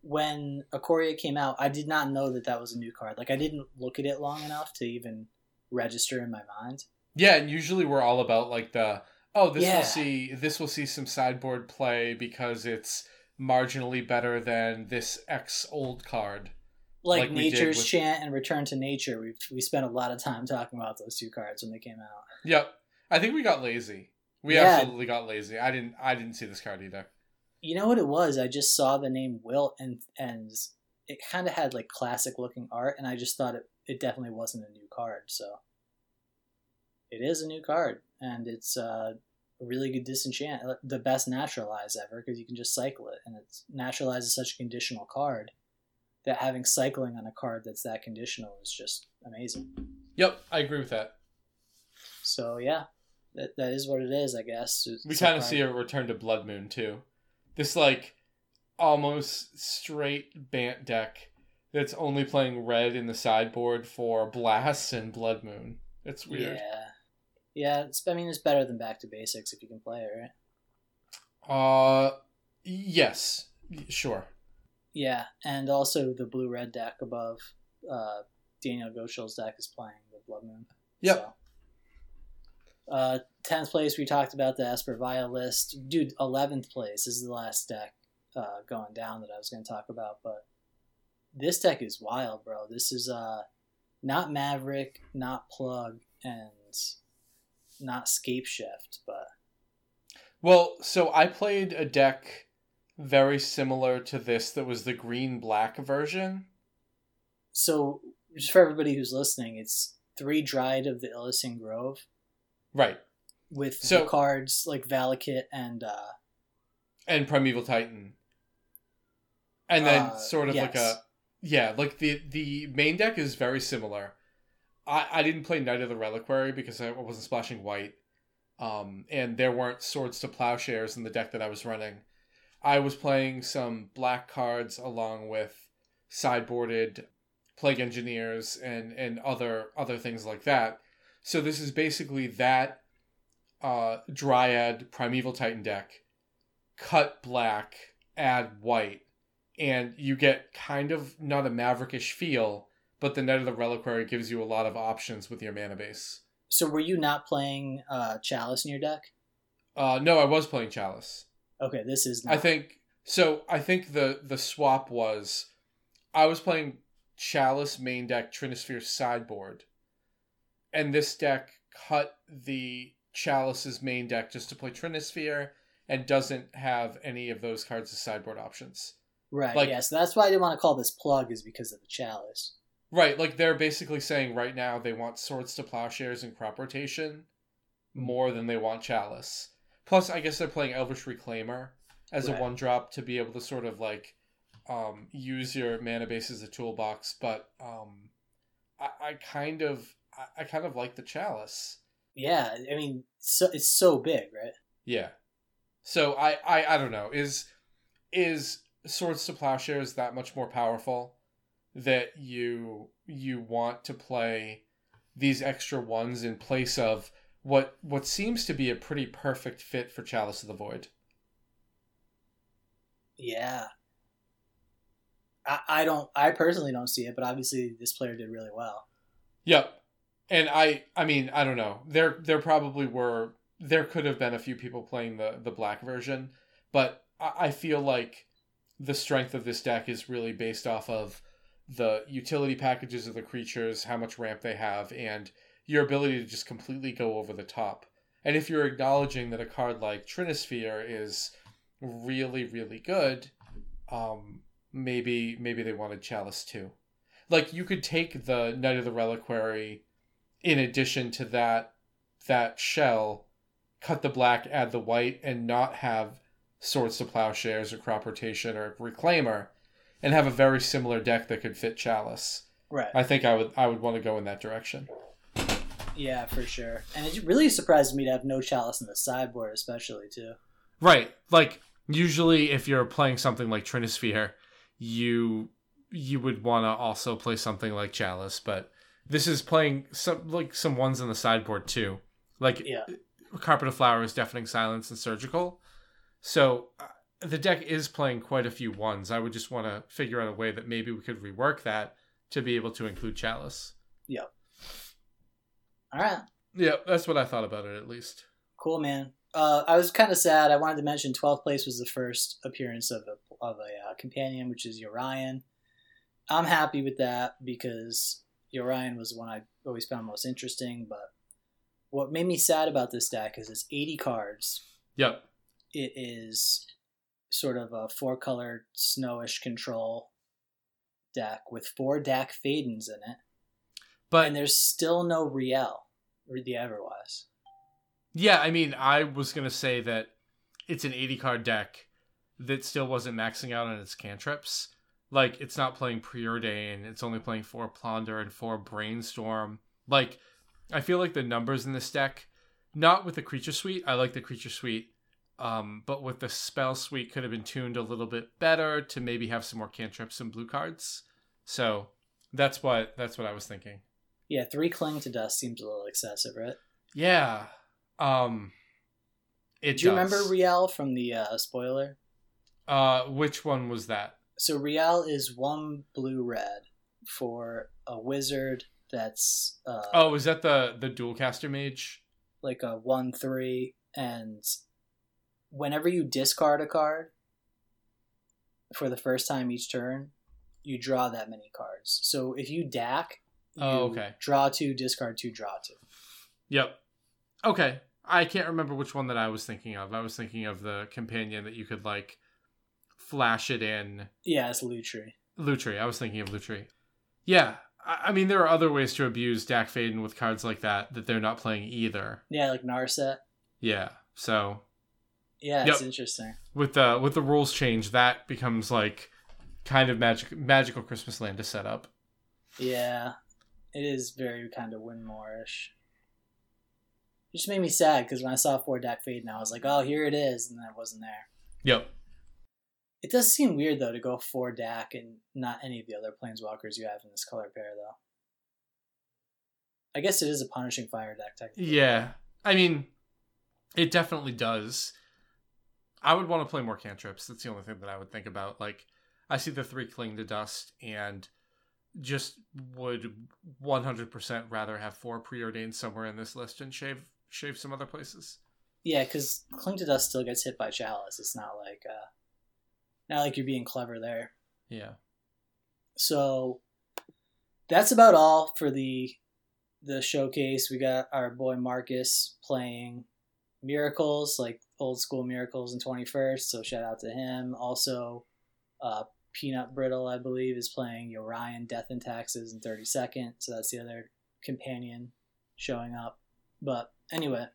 When Ikoria came out, I did not know that that was a new card. Like, I didn't look at it long enough to even register in my mind. Yeah, and usually we're all about like the oh this Yeah. will see this will see some sideboard play because it's marginally better than this X old card. Like, Like Nature's with- Chant and Return to Nature, we we spent a lot of time talking about those two cards when they came out. Yep. I think we got lazy. We Yeah. absolutely got lazy. I didn't I didn't see this card either. You know what it was? I just saw the name Wilt and and it kind of had like classic looking art, and I just thought it it definitely wasn't a new card. So it is a new card, and it's uh, a really good disenchant, uh, the best naturalize ever because you can just cycle it, and it's naturalize is such a conditional card that having cycling on a card that's that conditional is just amazing. Yep, I agree with that. So yeah, that that is what it is, I guess. It's We kind of see a return to Blood Moon too. This like almost straight Bant deck that's only playing red in the sideboard for Blasts and Blood Moon. It's weird. Yeah, yeah. It's, I mean, it's better than Back to Basics if you can play it, right? Uh, yes, sure. Yeah, and also the blue red deck above uh, Daniel Goschel's deck is playing the Blood Moon. Yep. So. Uh, tenth place we talked about the Esper Vial list, dude. Eleventh place this is the last deck uh, going down that I was going to talk about, but this deck is wild, bro. This is uh not Maverick, not Plug, and not Scape Shift, but Well, so I played a deck very similar to this that was the green black version. so just for everybody who's listening, it's three Dryad of the Ilysian Grove. Right. with So- cards like Valakut and uh, And Primeval Titan. And then Uh, sort of like a yeah, like the the main deck is very similar. I I didn't play Knight of the Reliquary because I wasn't splashing white. Um and there weren't swords to plowshares in the deck that I was running. I was playing some black cards along with sideboarded plague engineers and and other other things like that. So this is basically that uh dryad primeval titan deck cut black add white and you get kind of not a maverickish feel but the Knight of the Reliquary gives you a lot of options with your mana base. so were you not playing uh, Chalice in your deck? Uh, no, I was playing Chalice. Okay, this is not. I think so. I think the the swap was I was playing Chalice main deck Trinisphere sideboard, and this deck cut the Chalice's main deck just to play Trinisphere and doesn't have any of those cards as sideboard options. right. like- yeah, so that's why I didn't want to call this plug is because of the Chalice. Right, like they're basically saying right now they want swords to plowshares and crop rotation more than they want chalice. Plus, I guess they're playing Elvish Reclaimer as Right. a one drop to be able to sort of like um, use your mana base as a toolbox. But um, I, I kind of I, I kind of like the chalice. Yeah, I mean, so it's so big, right? Yeah. So I, I I don't know is is swords to plowshares that much more powerful that you you want to play these extra ones in place of what what seems to be a pretty perfect fit for Chalice of the Void. Yeah. I, I don't. I personally don't see it, but obviously this player did really well. Yep. and I I mean I don't know. There there probably were there could have been a few people playing the the black version, but I, I feel like the strength of this deck is really based off of the utility packages of the creatures, how much ramp they have, and your ability to just completely go over the top. And if you're acknowledging that a card like Trinisphere is really, really good, um, maybe maybe they wanted Chalice too. Like you could take the Knight of the Reliquary in addition to that that shell, cut the black, add the white, and not have swords to plowshares or crop rotation or reclaimer, and have a very similar deck that could fit Chalice. Right. I think I would I would want to go in that direction. Yeah, for sure. And it really surprised me to have no chalice in the sideboard, especially too. Right. Like usually if you're playing something like Trinisphere, you you would want to also play something like Chalice, but this is playing some like some ones in the sideboard too. Like Yeah. Carpet of Flowers, Deafening Silence, and Surgical. So uh, the deck is playing quite a few ones. I would just want to figure out a way that maybe we could rework that to be able to include Chalice. Yep. All right. Yeah, that's what I thought about it at least. Cool, man. Uh, I was kind of sad. I wanted to mention 12th place was the first appearance of a, of a uh, companion, which is Yorion. I'm happy with that because Yorion was the one I always found most interesting. But what made me sad about this deck is it's 80 cards. Yep. It is sort of a four color snowish control deck with four Dack Faydens in it. But And there's still no Rielle or the Everwise. Yeah, I mean, I was gonna say that it's an 80 card deck that still wasn't maxing out on its cantrips. Like, it's not playing Preordain, it's only playing four Ponder and four Brainstorm. Like, I feel like the numbers in this deck, not with the creature suite, I like the creature suite, um, but with the spell suite could have been tuned a little bit better to maybe have some more cantrips and blue cards. So that's what that's what I was thinking. Yeah, three Cling to Dust seems a little excessive, right? Yeah. Um it Do you does. remember Rielle from the uh, spoiler? Uh, which one was that? So Rielle is one blue red for a wizard that's uh, Oh, is that the the dual caster mage? like a one three, and whenever you discard a card for the first time each turn, you draw that many cards. So if you Dack, oh, you Oh, okay. draw two, discard two, draw two. Yep. Okay. I can't remember which one that I was thinking of. I was thinking of the companion that you could like flash it in Yeah, it's Lutri. Lutri. I was thinking of Lutri. Yeah. I I mean, there are other ways to abuse Dack Fayden with cards like that that they're not playing either. Yeah, like Narset. Yeah. So Yeah, it's Yep. interesting. with the with the rules change, that becomes like kind of magic magical Christmas land to set up. Yeah, it is very kind of Winmore-ish. It just made me sad because when I saw four deck fade, and I was like, "Oh, here it is," and then it wasn't there. Yep. It does seem weird though to go four Dack and not any of the other planeswalkers you have in this color pair, though. I guess it is a punishing fire deck technically. Yeah. I mean, it definitely does. I would want to play more cantrips. That's the only thing that I would think about. Like, I see the three cling to dust and just would 100% rather have four preordained somewhere in this list and shave shave some other places. Yeah, because Cling to Dust still gets hit by Chalice. It's not like uh, not like you're being clever there. Yeah. So that's about all for the the showcase. We got our boy Marcus playing Miracles, like old school Miracles in 21st. So shout out to him. Also, uh, Peanut Brittle, I believe, is playing Yorion Death and Taxes in 32nd. So that's the other companion showing up. But anyway,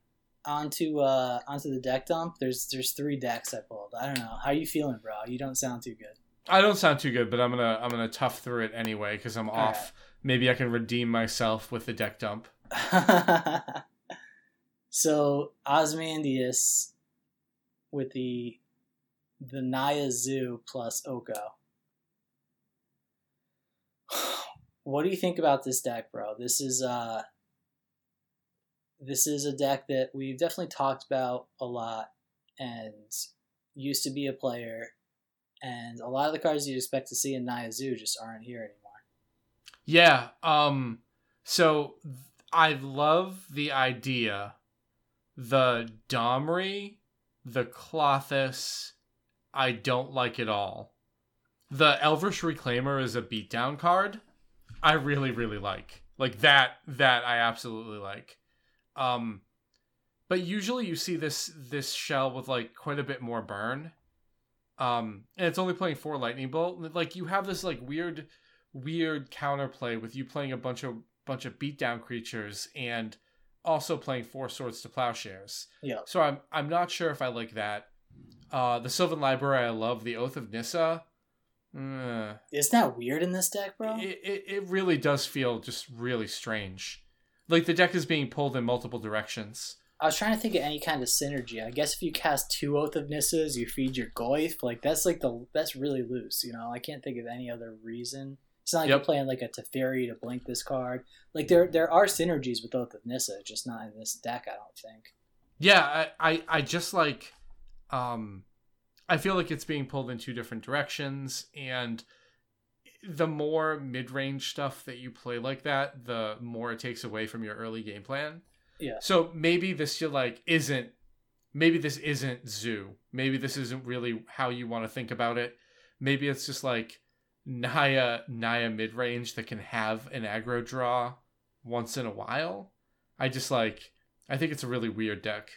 onto uh onto the deck dump. There's there's three decks I pulled. I don't know. How you feeling, bro? You don't sound too good. I don't sound too good, but I'm gonna I'm gonna tough through it anyway because I'm All off. Maybe I can redeem myself with the deck dump. so Osmandius with the the Naya Zoo plus Oko. What do you think about this deck, bro? This is uh this is a deck that we've definitely talked about a lot and used to be a player and a lot of the cards you'd expect to see in Naya Zoo just aren't here anymore. Yeah. Um. So I love the idea. The Domri, the Klothys, I don't like it all. The Elvish Reclaimer is a beatdown card. I really, really like. Like that that I absolutely like. Um but usually you see this this shell with like quite a bit more burn. Um and it's only playing four lightning bolt. Like you have this like weird weird counterplay with you playing a bunch of bunch of beatdown creatures and also playing four swords to plowshares. Yeah. So I'm I'm not sure if I like that. Uh, the Sylvan Library I love. The Oath of Nissa. Uh, Isn't that weird in this deck, bro? it, it it really does feel just really strange. Like the deck is being pulled in multiple directions. I was trying to think of any kind of synergy. I guess if you cast two Oath of Nissas, you feed your Goyf. Like that's like the that's really loose. You know, I can't think of any other reason. It's not like Yep. you're playing like a Teferi to blink this card. Like there there are synergies with Oath of Nissa, just not in this deck. I don't think. Yeah, I, I, I just like um I feel like it's being pulled in two different directions and the more mid-range stuff that you play like that, the more it takes away from your early game plan. Yeah. So maybe this you like isn't maybe this isn't zoo. Maybe this isn't really how you want to think about it. Maybe it's just like Naya Naya mid-range that can have an aggro draw once in a while. I just like I think it's a really weird deck.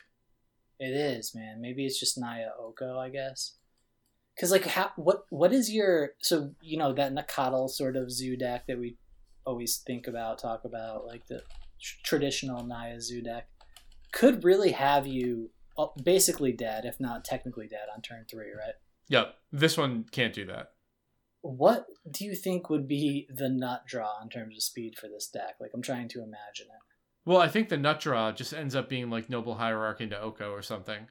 It is, man. Maybe it's just Naya Oko, I guess. Cause like, how, what what is your so you know that Nacatl sort of zoo deck that we always think about, talk about, like the tr- traditional Naya zoo deck, could really have you uh, basically dead, if not technically dead, on turn three, right? Yep, this one can't do that. What do you think would be the nut draw in terms of speed for this deck? Like, I'm trying to imagine it. Well, I think the nut draw just ends up being like Noble Hierarch into Oko or something.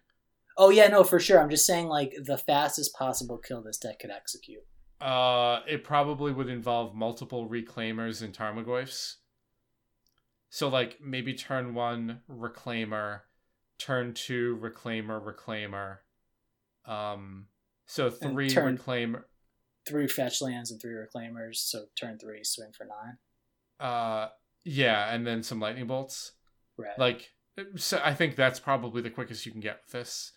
Oh yeah, no, for sure. I'm just saying, like, the fastest possible kill this deck could execute. Uh, it probably would involve multiple reclaimers and Tarmogoyfs. So like maybe turn one reclaimer, turn two reclaimer reclaimer. Um, so three turn- reclaimer. Three fetch lands and three reclaimers, so turn three, swing for nine. Uh, yeah, and then some lightning bolts. Right. Like, so I think that's probably the quickest you can get with this.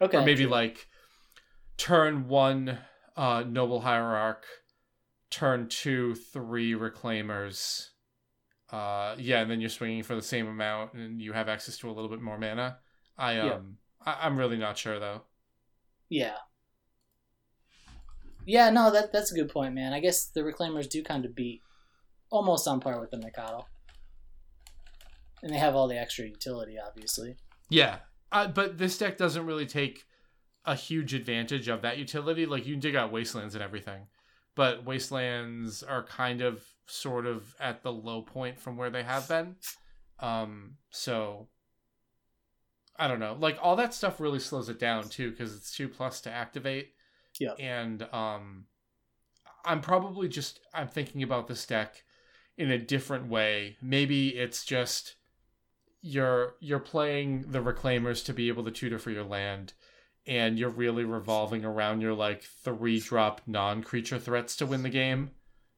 okay. or maybe true. like turn one uh noble hierarch turn two three reclaimers uh yeah and then you're swinging for the same amount and you have access to a little bit more mana i Yeah. um I- i'm really not sure though Yeah. Yeah, no, that that's a good point, man. I guess the reclaimers do kind of beat almost on par with the Mikado. And they have all the extra utility, obviously. yeah uh, but this deck doesn't really take a huge advantage of that utility like you can dig out wastelands and everything but wastelands are kind of sort of at the low point from where they have been um so i don't know like all that stuff really slows it down too because it's two plus to activate Yeah. and um i'm probably just i'm thinking about this deck in a different way maybe it's just you're you're playing the reclaimers to be able to tutor for your land and you're really revolving around your like three drop non-creature threats to win the game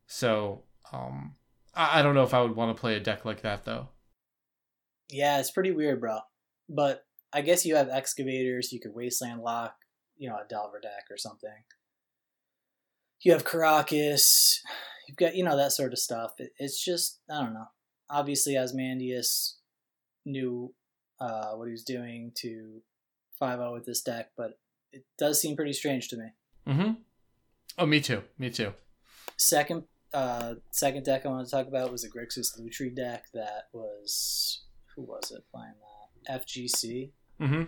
so um i, I don't know if i would want to play a deck like that though Yeah, it's pretty weird, bro. But I guess you have excavators, you could wasteland lock, you know, a Delver deck or something. You have Karakas, you've got, you know, that sort of stuff. It, it's just, I don't know. Obviously, Asmandius knew uh, what he was doing to 5 0 with this deck, but it does seem pretty strange to me. mm-hmm oh me too me too Second, uh, second deck I want to talk about was a Grixis Lutri deck that was, who was it playing that? FGC. mm-hmm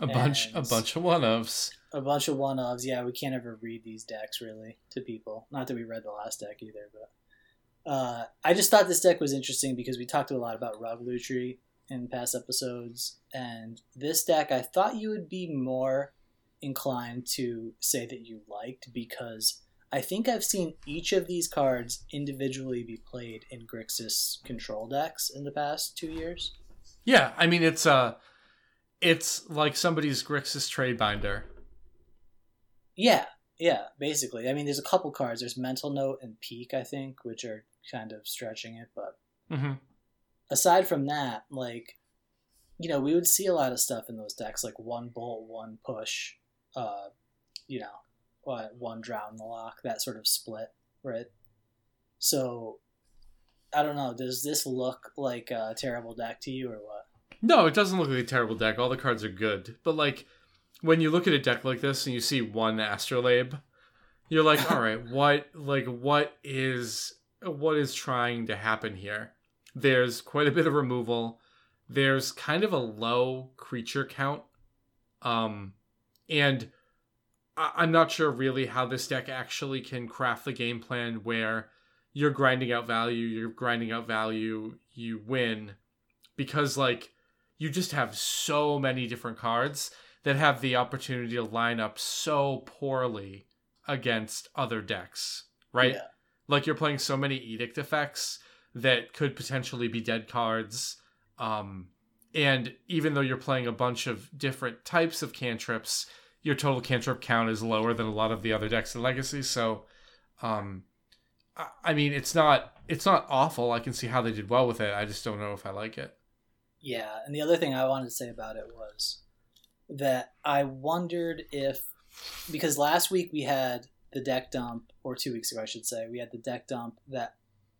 a bunch a bunch of one-ofs a bunch of one ofs. Yeah, we can't ever read these decks really to people. Not that we read the last deck either, but uh, I just thought this deck was interesting because we talked a lot about Rug Lutri in past episodes, and this deck I thought you would be more inclined to say that you liked because I think I've seen each of these cards individually be played in Grixis control decks in the past two years. yeah i mean it's uh it's like somebody's grixis trade binder Yeah, yeah, basically. I mean, there's a couple cards. There's Mental Note and Peek, I think, which are kind of stretching it, but mm-hmm aside from that, like, you know, we would see a lot of stuff in those decks, like one bolt, one push, uh, you know, one drown the Loch, that sort of split, right? So, I don't know. Does this look like a terrible deck to you, or what? No, it doesn't look like a terrible deck. All the cards are good, but like when you look at a deck like this and you see one Astrolabe, you're like, all right, what like what is what is trying to happen here? There's quite a bit of removal. There's kind of a low creature count. Um and I- I'm not sure really how this deck actually can craft the game plan where you're grinding out value, you're grinding out value, you win. Because like you just have so many different cards that have the opportunity to line up so poorly against other decks, right? Yeah. Like you're playing so many edict effects that could potentially be dead cards. Um, and even though you're playing a bunch of different types of cantrips, your total cantrip count is lower than a lot of the other decks in Legacy. So, um, I, I mean, it's not it's not awful. I can see how they did well with it. I just don't know if I like it. Yeah, and the other thing I wanted to say about it was that I wondered if because last week we had the deck dump, or two weeks ago I should say, we had the deck dump that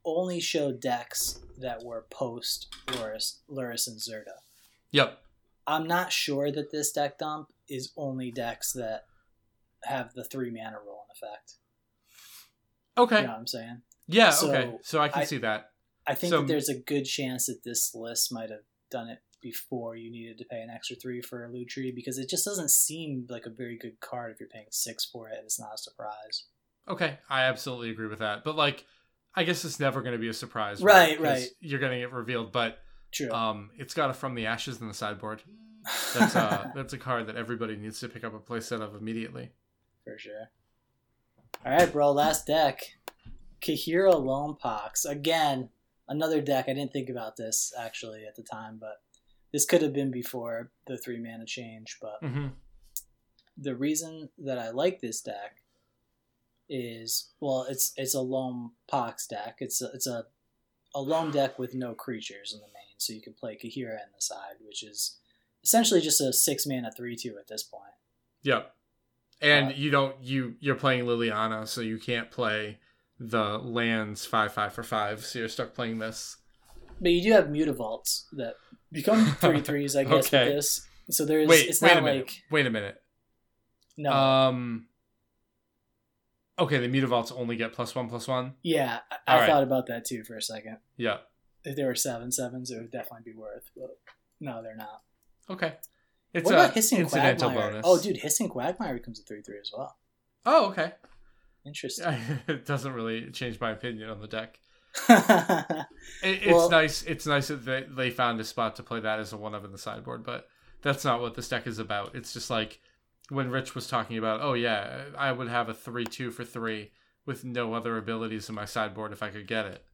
only showed decks that were post Lurrus, Lurrus and Zirda. Yep. I'm not sure that this deck dump is only decks that have the three mana roll in effect. Okay. You know what I'm saying? Yeah. So, okay. So I can I- see that. I think So- that there's a good chance that this list might have done it before you needed to pay an extra three for a Lutri because it just doesn't seem like a very good card if you're paying six for it and it's not a surprise. Okay, I absolutely agree with that. But like, I guess it's never going to be a surprise, Right, 'Cause right. You're going to get revealed, but True. um, it's got a from the ashes in the sideboard. That's uh, that's a card that everybody needs to pick up a playset of immediately. for sure. All right, bro. Last deck, Kaheera Loam Pox. Again, another deck. I didn't think about this actually at the time, but this could have been before the three mana change. But Mm-hmm. the reason that I like this deck is well, it's it's a Loam Pox deck. It's a, it's a a Loam deck with no creatures in the main, so you can play Kaheera in the side, which is essentially just a six mana three two at this point. Yep. And Uh, you don't you you're playing Liliana, so you can't play the lands five five for five. So you're stuck playing this. But you do have mutavaults that become three threes, I guess, Okay. with this. So there's Wait, it's wait not a minute. like Wait a minute. no, Um. Okay, the Mutavaults only get plus one plus one. yeah. I, I right. thought about that too for a second. Yeah. If there were seven sevens, it would definitely be worth. But no, they're not. Okay. It's what about hissing incidental quagmire? bonus. Oh, dude, hissing quagmire becomes a three three as well. Oh, okay. Interesting. it doesn't really change my opinion on the deck. It, it's Well- nice. It's nice that they, they found a spot to play that as a one of in the sideboard, but that's not what this deck is about. It's just like when Rich was talking about, oh yeah, I would have a three two for three with no other abilities in my sideboard if I could get it.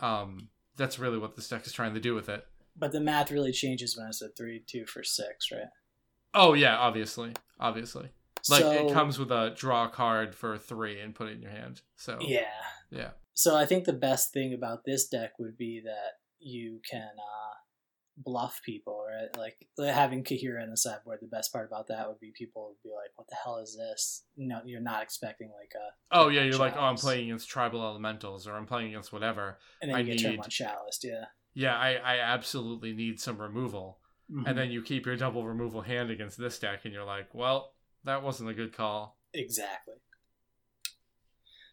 Um, that's really what this deck is trying to do with it. but the math really changes when it's a three two for six, right? Oh yeah, obviously, obviously. Like so, it comes with a draw card for three and put it in your hand. So Yeah. yeah. So I think the best thing about this deck would be that you can uh, bluff people, right? Like having Kaheera in the sideboard. The best part about that would be people would be like, "What the hell is this?" No, you're not expecting like a. Oh yeah, you're like, oh, I'm playing against tribal elementals, or I'm playing against whatever. And then I you get turned need- on Chalice, yeah. Yeah, I, I absolutely need some removal. Mhm. And then you keep your double removal hand against this deck, and you're like, well, that wasn't a good call. Exactly.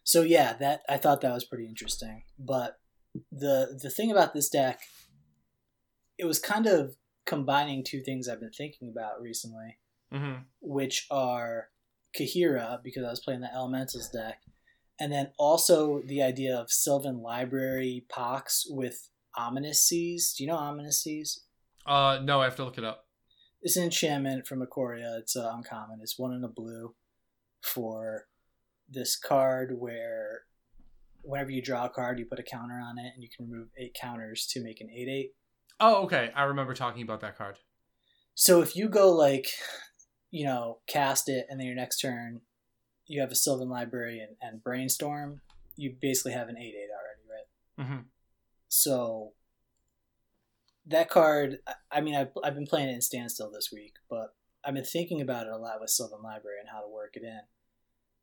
So yeah, that I thought that was pretty interesting. But the the thing about this deck, it was kind of combining two things I've been thinking about recently, Mm-hmm. which are Kaheera because I was playing the Elementals deck, and then also the idea of Sylvan Library Pox with Ominous Seas. Do you know Ominous Seas? Uh, no, I have to look it up. It's an enchantment from Ikoria. It's uh, uncommon. It's one in a blue for this card where whenever you draw a card, you put a counter on it, and you can remove eight counters to make an eight eight. Oh, okay. I remember talking about that card. So if you go like, you know, cast it, and then your next turn, you have a Sylvan Library and, and Brainstorm, you basically have an eight eight already, right? Mm-hmm. So that card. I- mean, I've I've been playing it in standstill this week, but I've been thinking about it a lot with Sylvan Library and how to work it in.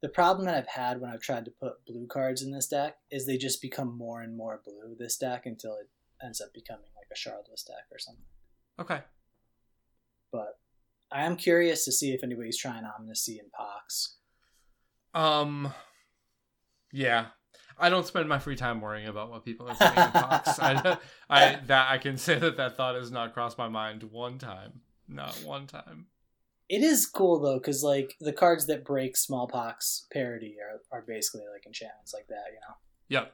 The problem that I've had when I've tried to put blue cards in this deck is they just become more and more blue this deck until it ends up becoming like a shardless deck or something. Okay. But I am curious to see if anybody's trying Ominous Seas and Pox. Um, yeah, I don't spend my free time worrying about what people are saying in box. I, I that I can say that that thought has not crossed my mind one time, not one time. It is cool though, because like the cards that break smallpox parody are, are basically like enchantments like that, you know. Yep,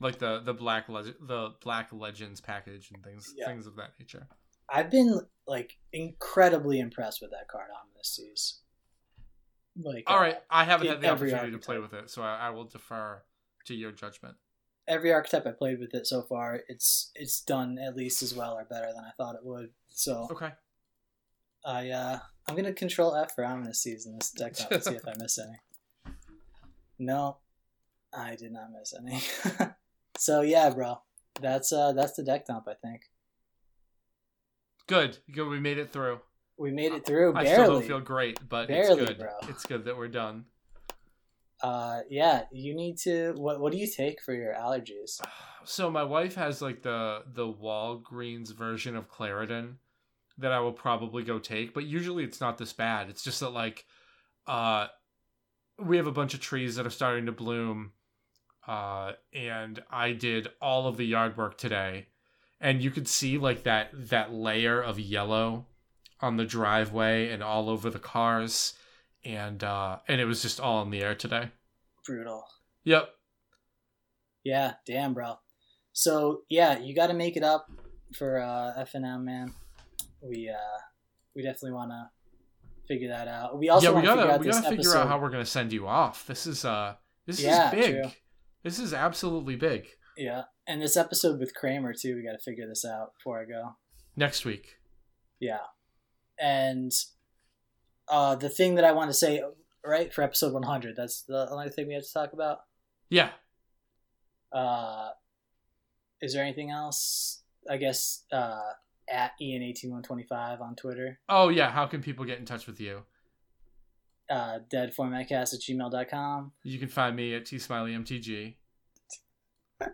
like the the black leg- the black legends package and things Yeah. things of that nature. I've been like incredibly impressed with that card Ominous Seas. Like, All uh, right, I haven't had the opportunity to play with it, so I, I will defer to your judgment. every archetype I played with it so far, it's it's done at least as well or better than I thought it would. So Okay. I uh I'm gonna control F for Ominous Seas in this deck out to see if I miss any. No, I did not miss any. so yeah, bro, that's uh that's the deck dump. I think Good. Good. We made it through. we made it through I still don't barely. feel great, but Barely, it's good. bro. It's good that we're done. Uh, yeah, you need to. What What do you take for your allergies? So my wife has like the the Walgreens version of Claritin that I will probably go take, but usually it's not this bad. It's just that like uh we have a bunch of trees that are starting to bloom uh and I did all of the yard work today and you could see like that that layer of yellow on the driveway and all over the cars and uh and it was just all in the air today. Brutal. Yep. Yeah, damn, bro. So yeah, you got to make it up for uh, F and M, man. We uh, we definitely want to figure that out. We also yeah, we gotta figure out we gotta figure out how we're gonna send you off. This is uh this Yeah, is big. true. This is absolutely big. Yeah, and this episode with Kramer too. We got to figure this out before I go. Next week. Yeah, and uh, the thing that I want to say right for episode 100. That's the only thing we have to talk about. Yeah. Uh, is there anything else? I guess uh, at Ian18125 on Twitter. Oh yeah. How can people get in touch with you? Uh, deadformatcast at gmail.com. You can find me at tsmileymtg.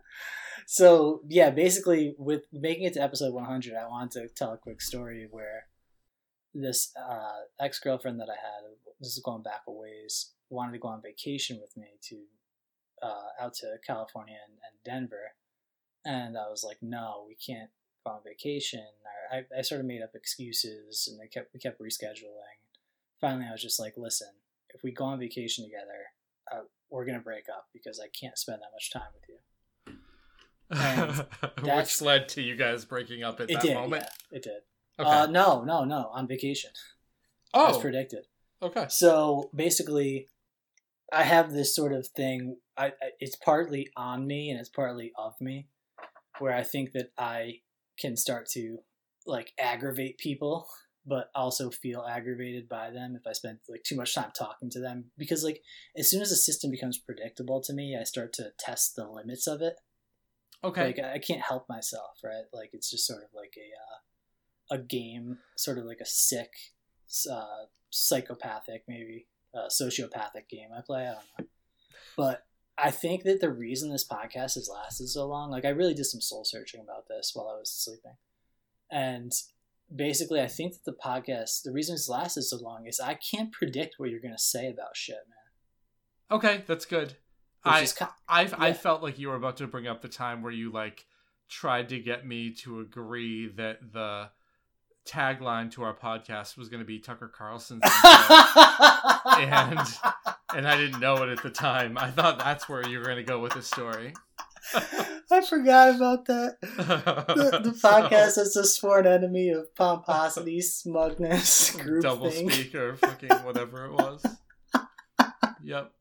So, yeah, basically, with making it to episode 100, I wanted to tell a quick story where this uh, ex girlfriend that I had, this is going back a ways, wanted to go on vacation with me to uh, out to California and, and Denver. And I was like, no, we can't go on vacation. I, I sort of made up excuses and they kept, we kept rescheduling. Finally, I was just like, listen, if we go on vacation together, uh, we're going to break up because I can't spend that much time with you. And Which led to you guys breaking up at that did, moment. yeah, it did. Okay. Uh, no, no, no, on vacation, as oh. predicted. okay. So basically, I have this sort of thing. I, I it's partly on me and it's partly of me, where I think that I can start to like aggravate people, but also feel aggravated by them if I spend like too much time talking to them. Because like as soon as a system becomes predictable to me, I start to test the limits of it. Okay. Like I can't help myself, right? Like it's just sort of like a uh, a game, sort of like a sick, uh, psychopathic, maybe uh, sociopathic game I play. I don't know, but I think that the reason this podcast has lasted so long, like I really did some soul searching about this while I was sleeping, and basically I think that the podcast, the reason it's lasted so long is I can't predict what you're gonna say about shit, man. okay, that's good. Which I ki- I've I felt like you were about to bring up the time where you like tried to get me to agree that the tagline to our podcast was going to be Tucker Carlson's and and I didn't know it at the time. I thought that's where you were going to go with the story. I forgot about that. The, the podcast is a sworn enemy of pomposity, smugness, group double thing. speak or fucking whatever it was. yep,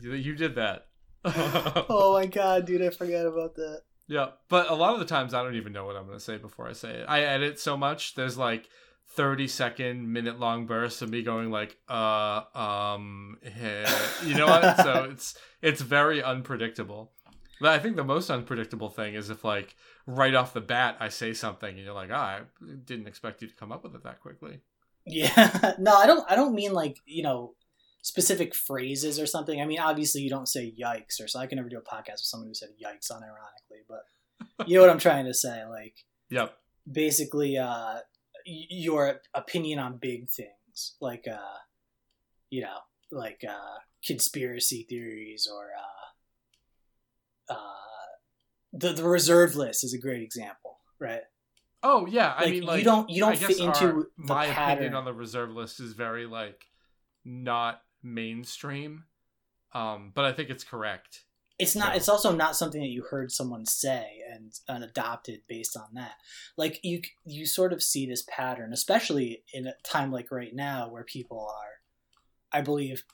you did that. Oh my god, dude, I forgot about that. Yeah, but a lot of the times I don't even know what I'm going to say before I say it. I edit so much. There's like 30 second, minute long bursts of me going like, uh, um, heh. you know what? so it's it's very unpredictable. But I think the most unpredictable thing is if like right off the bat I say something and you're like, oh, I didn't expect you to come up with it that quickly. Yeah. no, I don't. I don't mean like you know specific phrases or something. I mean, obviously you don't say yikes or so. I can never do a podcast with someone who said yikes unironically, but you know what I'm trying to say. Like, Yep. basically, uh, your opinion on big things, like uh, you know, like uh, conspiracy theories or uh, uh, the the reserve list is a great example, right? Oh yeah, I mean, like you don't you don't fit into our- my pattern. opinion on the reserve list is very like not mainstream, um, but I think it's correct. it's not So- it's also not something that you heard someone say and, and adopted based on that like you you sort of see this pattern especially in a time like right now where people are i believe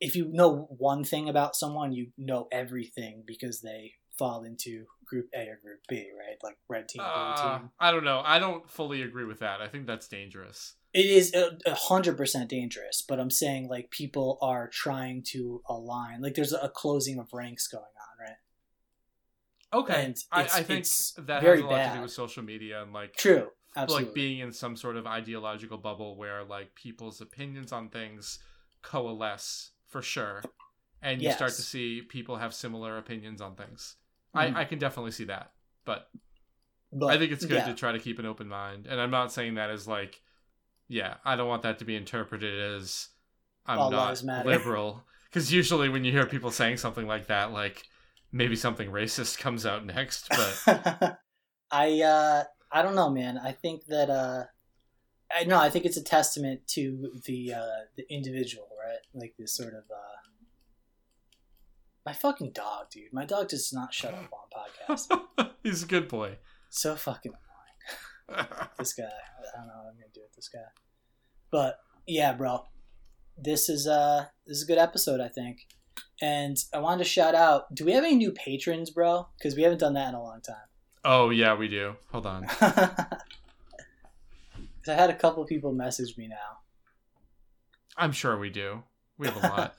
if you know one thing about someone you know everything because they fall into group a or group b right? Like red team blue Uh, team? I don't know. I don't fully agree with that. I think that's dangerous. it is a hundred percent dangerous but i'm saying like people are trying to align. Like there's a closing of ranks going on right? Okay, And I, I think that has a lot to do with social media and like true. absolutely. like being in some sort of ideological bubble where like people's opinions on things coalesce for sure and you start to see people have similar opinions on things Mhm. I, I can definitely see that but But, i think it's good yeah. to try to keep an open mind and i'm not saying that as like yeah i don't want that to be interpreted as i'm All not liberal because usually when you hear people saying something like that like maybe something racist comes out next but I uh I don't know, man. I think that uh I no, I think it's a testament to the uh the individual, right? Like this sort of uh my fucking dog, dude. My dog does not shut up on podcasts. he's a good boy so fucking annoying. This guy. I don't know what I'm gonna do with this guy. But yeah, bro. This is uh this is a good episode, I think. And I wanted to shout out. Do we have any new patrons, bro? Because we haven't done that in a long time. oh yeah we do hold on. I had a couple people message me now. I'm sure we do. We have a lot.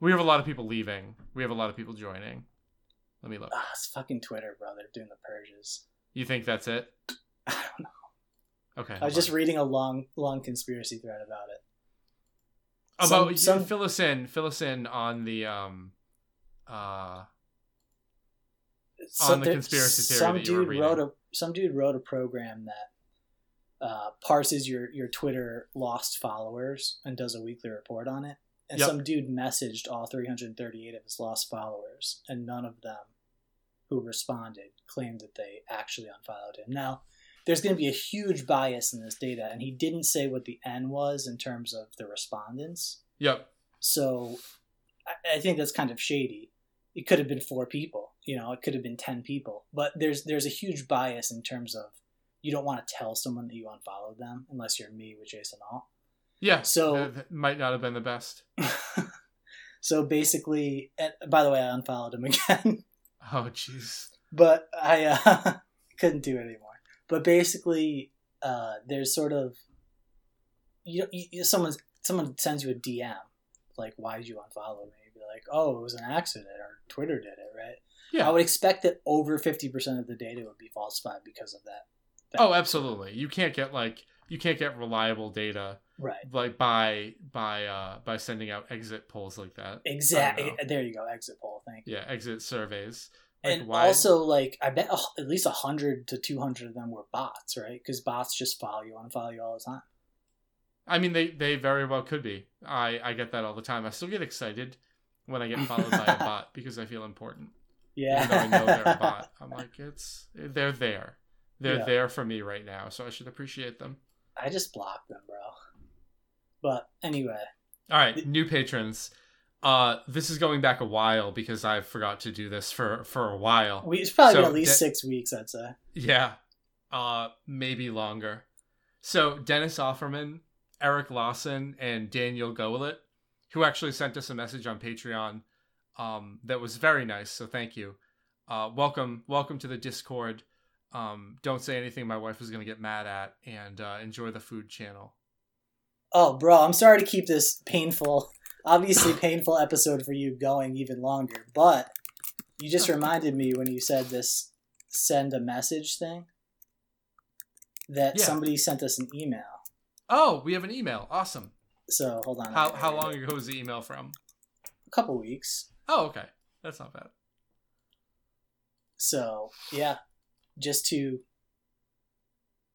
We have a lot of people leaving. We have a lot of people joining. Let me look. Ah, it's fucking Twitter, bro. They're doing the purges. You think that's it? I don't know. Okay. I was just on. reading a long, long conspiracy thread about it. about some- some- fill us in. Fill us in on the um, uh, On the conspiracy theory Some that you were dude wrote a some dude wrote a program that uh, parses your your Twitter lost followers and does a weekly report on it. And Yep. some dude messaged all 338 of his lost followers, and none of them who responded claimed that they actually unfollowed him. Now, there's going to be a huge bias in this data, and he didn't say what the N was in terms of the respondents. yep. So I, I think that's kind of shady. It could have been four people, you know, it could have been ten people. But there's there's a huge bias in terms of you don't want to tell someone that you unfollowed them unless you're me with Jason Alt. Yeah. So- that, might not have been the best. so basically, and by the way, I unfollowed him again, Oh jeez. but I uh, couldn't do it anymore. But basically, uh, there's sort of you you, someone's someone sends you a DM like, "Why did you unfollow me?" You'd be like, "Oh, it was an accident," or Twitter did it, right? Yeah. I would expect that over fifty percent of the data would be falsified because of that. that Oh, absolutely. You can't get like you can't get reliable data Right. like by by uh by sending out exit polls like that. Exactly. There you go. Exit poll. Thank you. Yeah, exit surveys. Like, and why- also, like, I bet at least hundred to two hundred of them were bots, right? Because bots just follow you and follow you all the time. I mean, they they very well could be. I I get that all the time. I still get excited when I get followed by a bot because I feel important. Yeah. Even though I know they're a bot, I'm like, it's they're there. They're Yeah. there for me right now, so I should appreciate them. I just blocked them, bro. But anyway, All right, new patrons. Uh, this is going back a while because I forgot to do this for for a while. we it's probably So, been at least De- six weeks, I'd say. Yeah, uh, maybe longer. So Dennis Offerman, Eric Lawson, and Daniel Goelet, who actually sent us a message on Patreon, um, that was very nice. So thank you. Uh, welcome, welcome to the Discord. Um, don't say anything my wife is going to get mad at, and uh, enjoy the food channel. Oh, bro, I'm sorry to keep this painful, obviously painful episode for you going even longer, but You just reminded me when you said this send a message thing that Yeah. somebody sent us an email. Oh, we have an email. Awesome. So hold on. How how long ago was the email from? A couple weeks. Oh, okay. That's not bad. So yeah, just to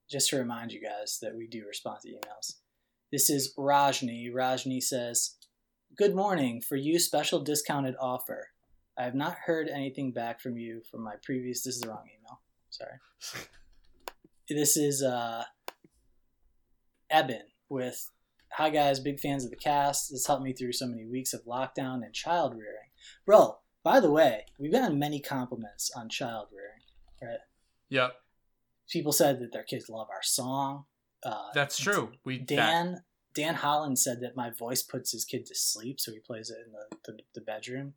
just to remind you guys that we do respond to emails. This is Rajni. Rajni says, "Good morning. For you, special discounted offer. I have not heard anything back from you from my previous. This is the wrong email. Sorry. This is uh, Eben with." Hi guys, big fans of the cast. This helped me through so many weeks of lockdown and child rearing. Bro, by the way, we've gotten many compliments on child rearing. Yep, People said that their kids love our song. Uh, that's true. We that- Dan Dan Holland said that my voice puts his kid to sleep, so he plays it in the, the, the bedroom.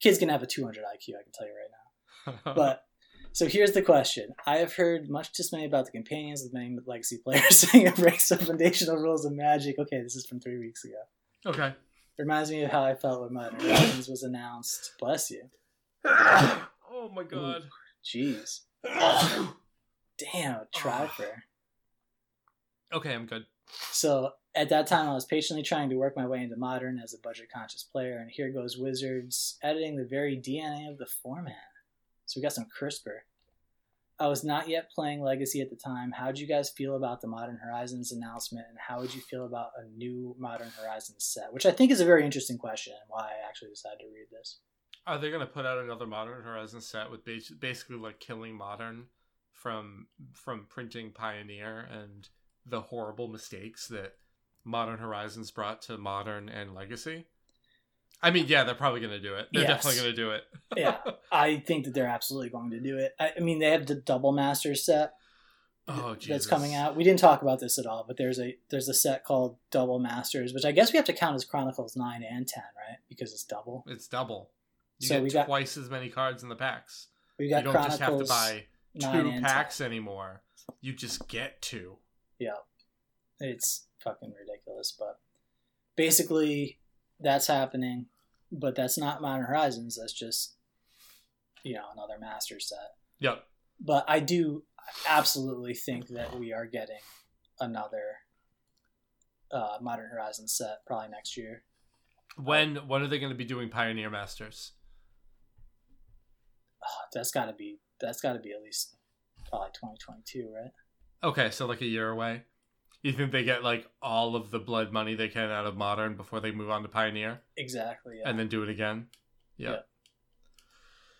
Kid's gonna have a 200 IQ, I can tell you right now. But so here's the question: I have heard much dismay about the companions of many legacy players saying it breaks the foundational rules of Magic. Okay, this is from three weeks ago. okay. Reminds me of how I felt when Horizons was announced. Bless you. oh my god. Jeez. Damn, Trifer. okay, I'm good. So at that time, I was patiently trying to work my way into modern as a budget conscious player, and here goes Wizards editing the very DNA of the format. So we got some CRISPR. I was not yet playing Legacy at the time. How would you guys feel about the Modern Horizons announcement, and how would you feel about a new Modern Horizons set? Which I think is a very interesting question, and why I actually decided to read this. Are they gonna put out another Modern Horizon set with bas- basically like killing Modern from from printing Pioneer and the horrible mistakes that Modern Horizons brought to Modern and Legacy? I mean, yeah, they're probably gonna do it. They're Yes. definitely gonna do it. Yeah, I think that they're absolutely going to do it. I, I mean, they have the Double Masters set, oh, Jesus. that's coming out. We didn't talk about this at all, but there's a there's a set called Double Masters, which I guess we have to count as Chronicles nine and ten, right? Because it's double. It's double. You So get we got- twice as many cards in the packs. We You don't Chronicles just have to buy two packs anymore. You just get two. Yeah, it's fucking ridiculous. But basically, that's happening. But that's not Modern Horizons. That's just you know another master set. Yep. But I do absolutely think that we are getting another uh, Modern Horizons set probably next year. When when are they going to be doing Pioneer Masters? Oh, that's got to be that's got to be at least probably 2022, right? Okay, so like a year away. You think they get like all of the blood money they can out of Modern before they move on to Pioneer Exactly. Yeah. and then do it again? Yeah. Yeah.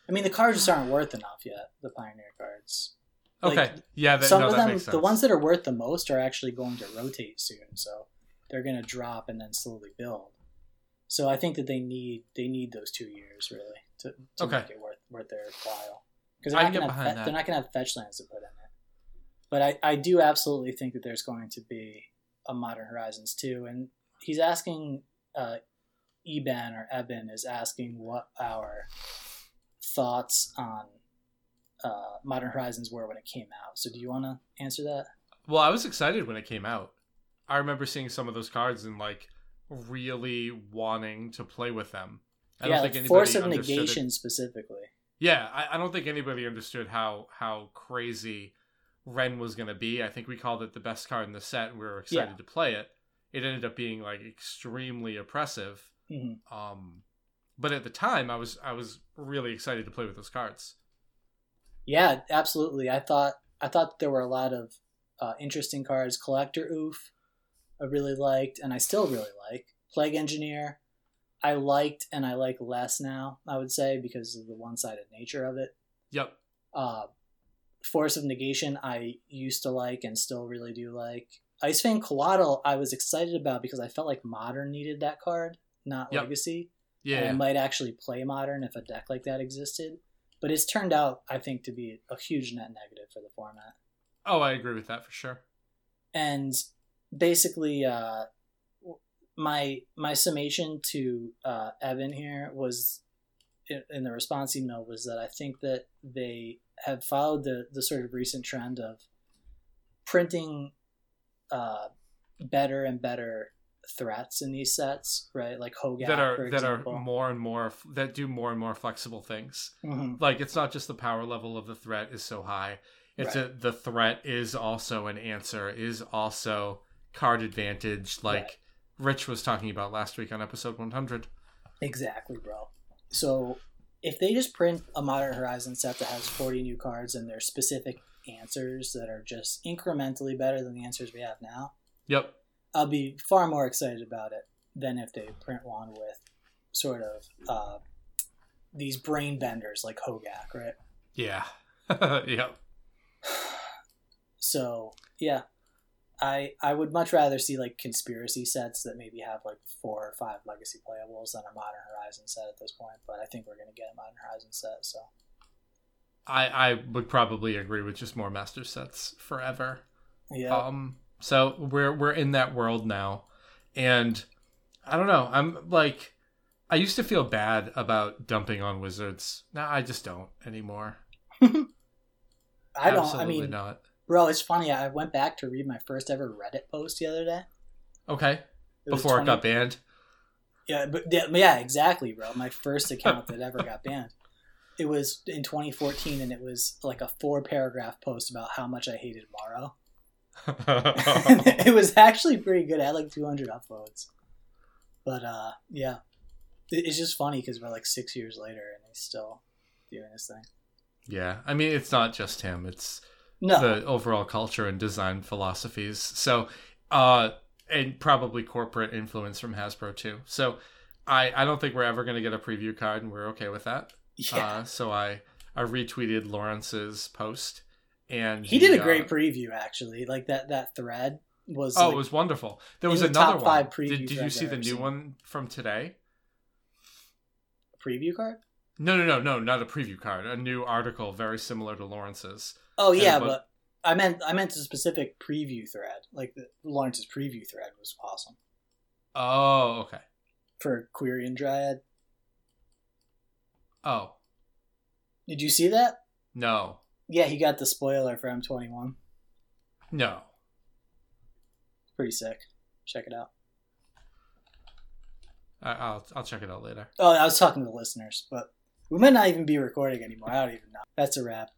I mean, the cards just aren't worth enough yet. The Pioneer cards. Okay. Like, yeah, that, Some no, of that them, the ones that are worth the most, are actually going to rotate soon. So they're going to drop and then slowly build. So I think that they need they need those two years really to, to Okay. make it worth worth their while because I they're not can going get to behind that. they're not going to have fetch lands to put in it. But I, I do absolutely think that there's going to be a Modern Horizons too, and he's asking uh, Eben or Eben is asking what our thoughts on uh, Modern Horizons were when it came out. So do you want to answer that? Well, I was excited when it came out. I remember seeing some of those cards and like really wanting to play with them. I yeah, don't like think anybody Force of understood it. Negation specifically. Yeah, I, I don't think anybody understood how how crazy Wrenn was going to be. I think we called it the best card in the set, and we were excited Yeah. to play it. It ended up being like extremely oppressive. hmm Um, but at the time, I was I was really excited to play with those cards. Yeah, absolutely. I thought I thought there were a lot of uh, interesting cards. Collector Ouphe, I really liked, and I still really like. Plague Engineer, I liked, and I like less now. I would say because of the one-sided nature of it. Yep. Uh, Force of Negation, I used to like and still really do like. Ice Fang Coatl, I was excited about because I felt like Modern needed that card, not Yep. Legacy. Yeah. and I might actually play Modern if a deck like that existed. But it's turned out, I think, to be a huge net negative for the format. Oh, I agree with that for sure. And basically, uh, my my summation to uh, Evan here was in, in the response email was that I think that they have followed the the sort of recent trend of printing uh, better and better threats in these sets, right? Like Hogak that are that are more and more that do more and more flexible things. Mhm. Like it's not just the power level of the threat is so high. It's Right. a, the threat is also an answer, is also card advantage, like Right. Rich was talking about last week on episode 100. Exactly, bro. So if they just print a Modern Horizon set that has 40 new cards and there's specific answers that are just incrementally better than the answers we have now, Yep. I'll be far more excited about it than if they print one with sort of uh, these brain benders like Hogak, right? Yeah. yep. So yeah, I I would much rather see like conspiracy sets that maybe have like four or five legacy playables than a Modern Horizon set at this point. But I think we're gonna get a Modern Horizon set. So I I would probably agree with just more master sets forever. yeah, Um so we're we're in that world now and I don't know. I'm like I used to feel bad about dumping on wizards. Now I just don't anymore. I don't. Absolutely I mean, not. Bro, it's funny. I went back to read my first ever Reddit post the other day. Okay. It Before 20 it got banned. Yeah, but yeah, exactly, bro. My first account that ever got banned. It was in 2014, and it was like a four paragraph post about how much I hated Maro. it was actually pretty good. I had like 200 upvotes. But uh, yeah, it's just funny because we're like six years later, and he's still doing his thing. yeah. I mean it's not just him. It's No, the overall culture and design philosophies. So, uh, and probably corporate influence from Hasbro too. So, I I don't think we're ever going to get a preview card, and we're okay with that. yeah, Uh, so I I retweeted Lawrence's post, and he did a uh, great preview actually. Like that that thread was. Oh, like, it was wonderful. There was another one. Did, did you see the new seen. one from today? a preview card. No, no, no, no, not a preview card. A new article very similar to Lawrence's. Oh yeah, but- but I meant I meant a specific preview thread. Like the Lawrence's preview thread was awesome Oh, okay. for Quirion Dryad. Oh, Did you see that? no, Yeah, he got the spoiler for M21. no. Pretty sick. Check it out. I'll I'll check it out later. Oh, I was talking to the listeners, but we might not even be recording anymore. I don't even know. That's a wrap.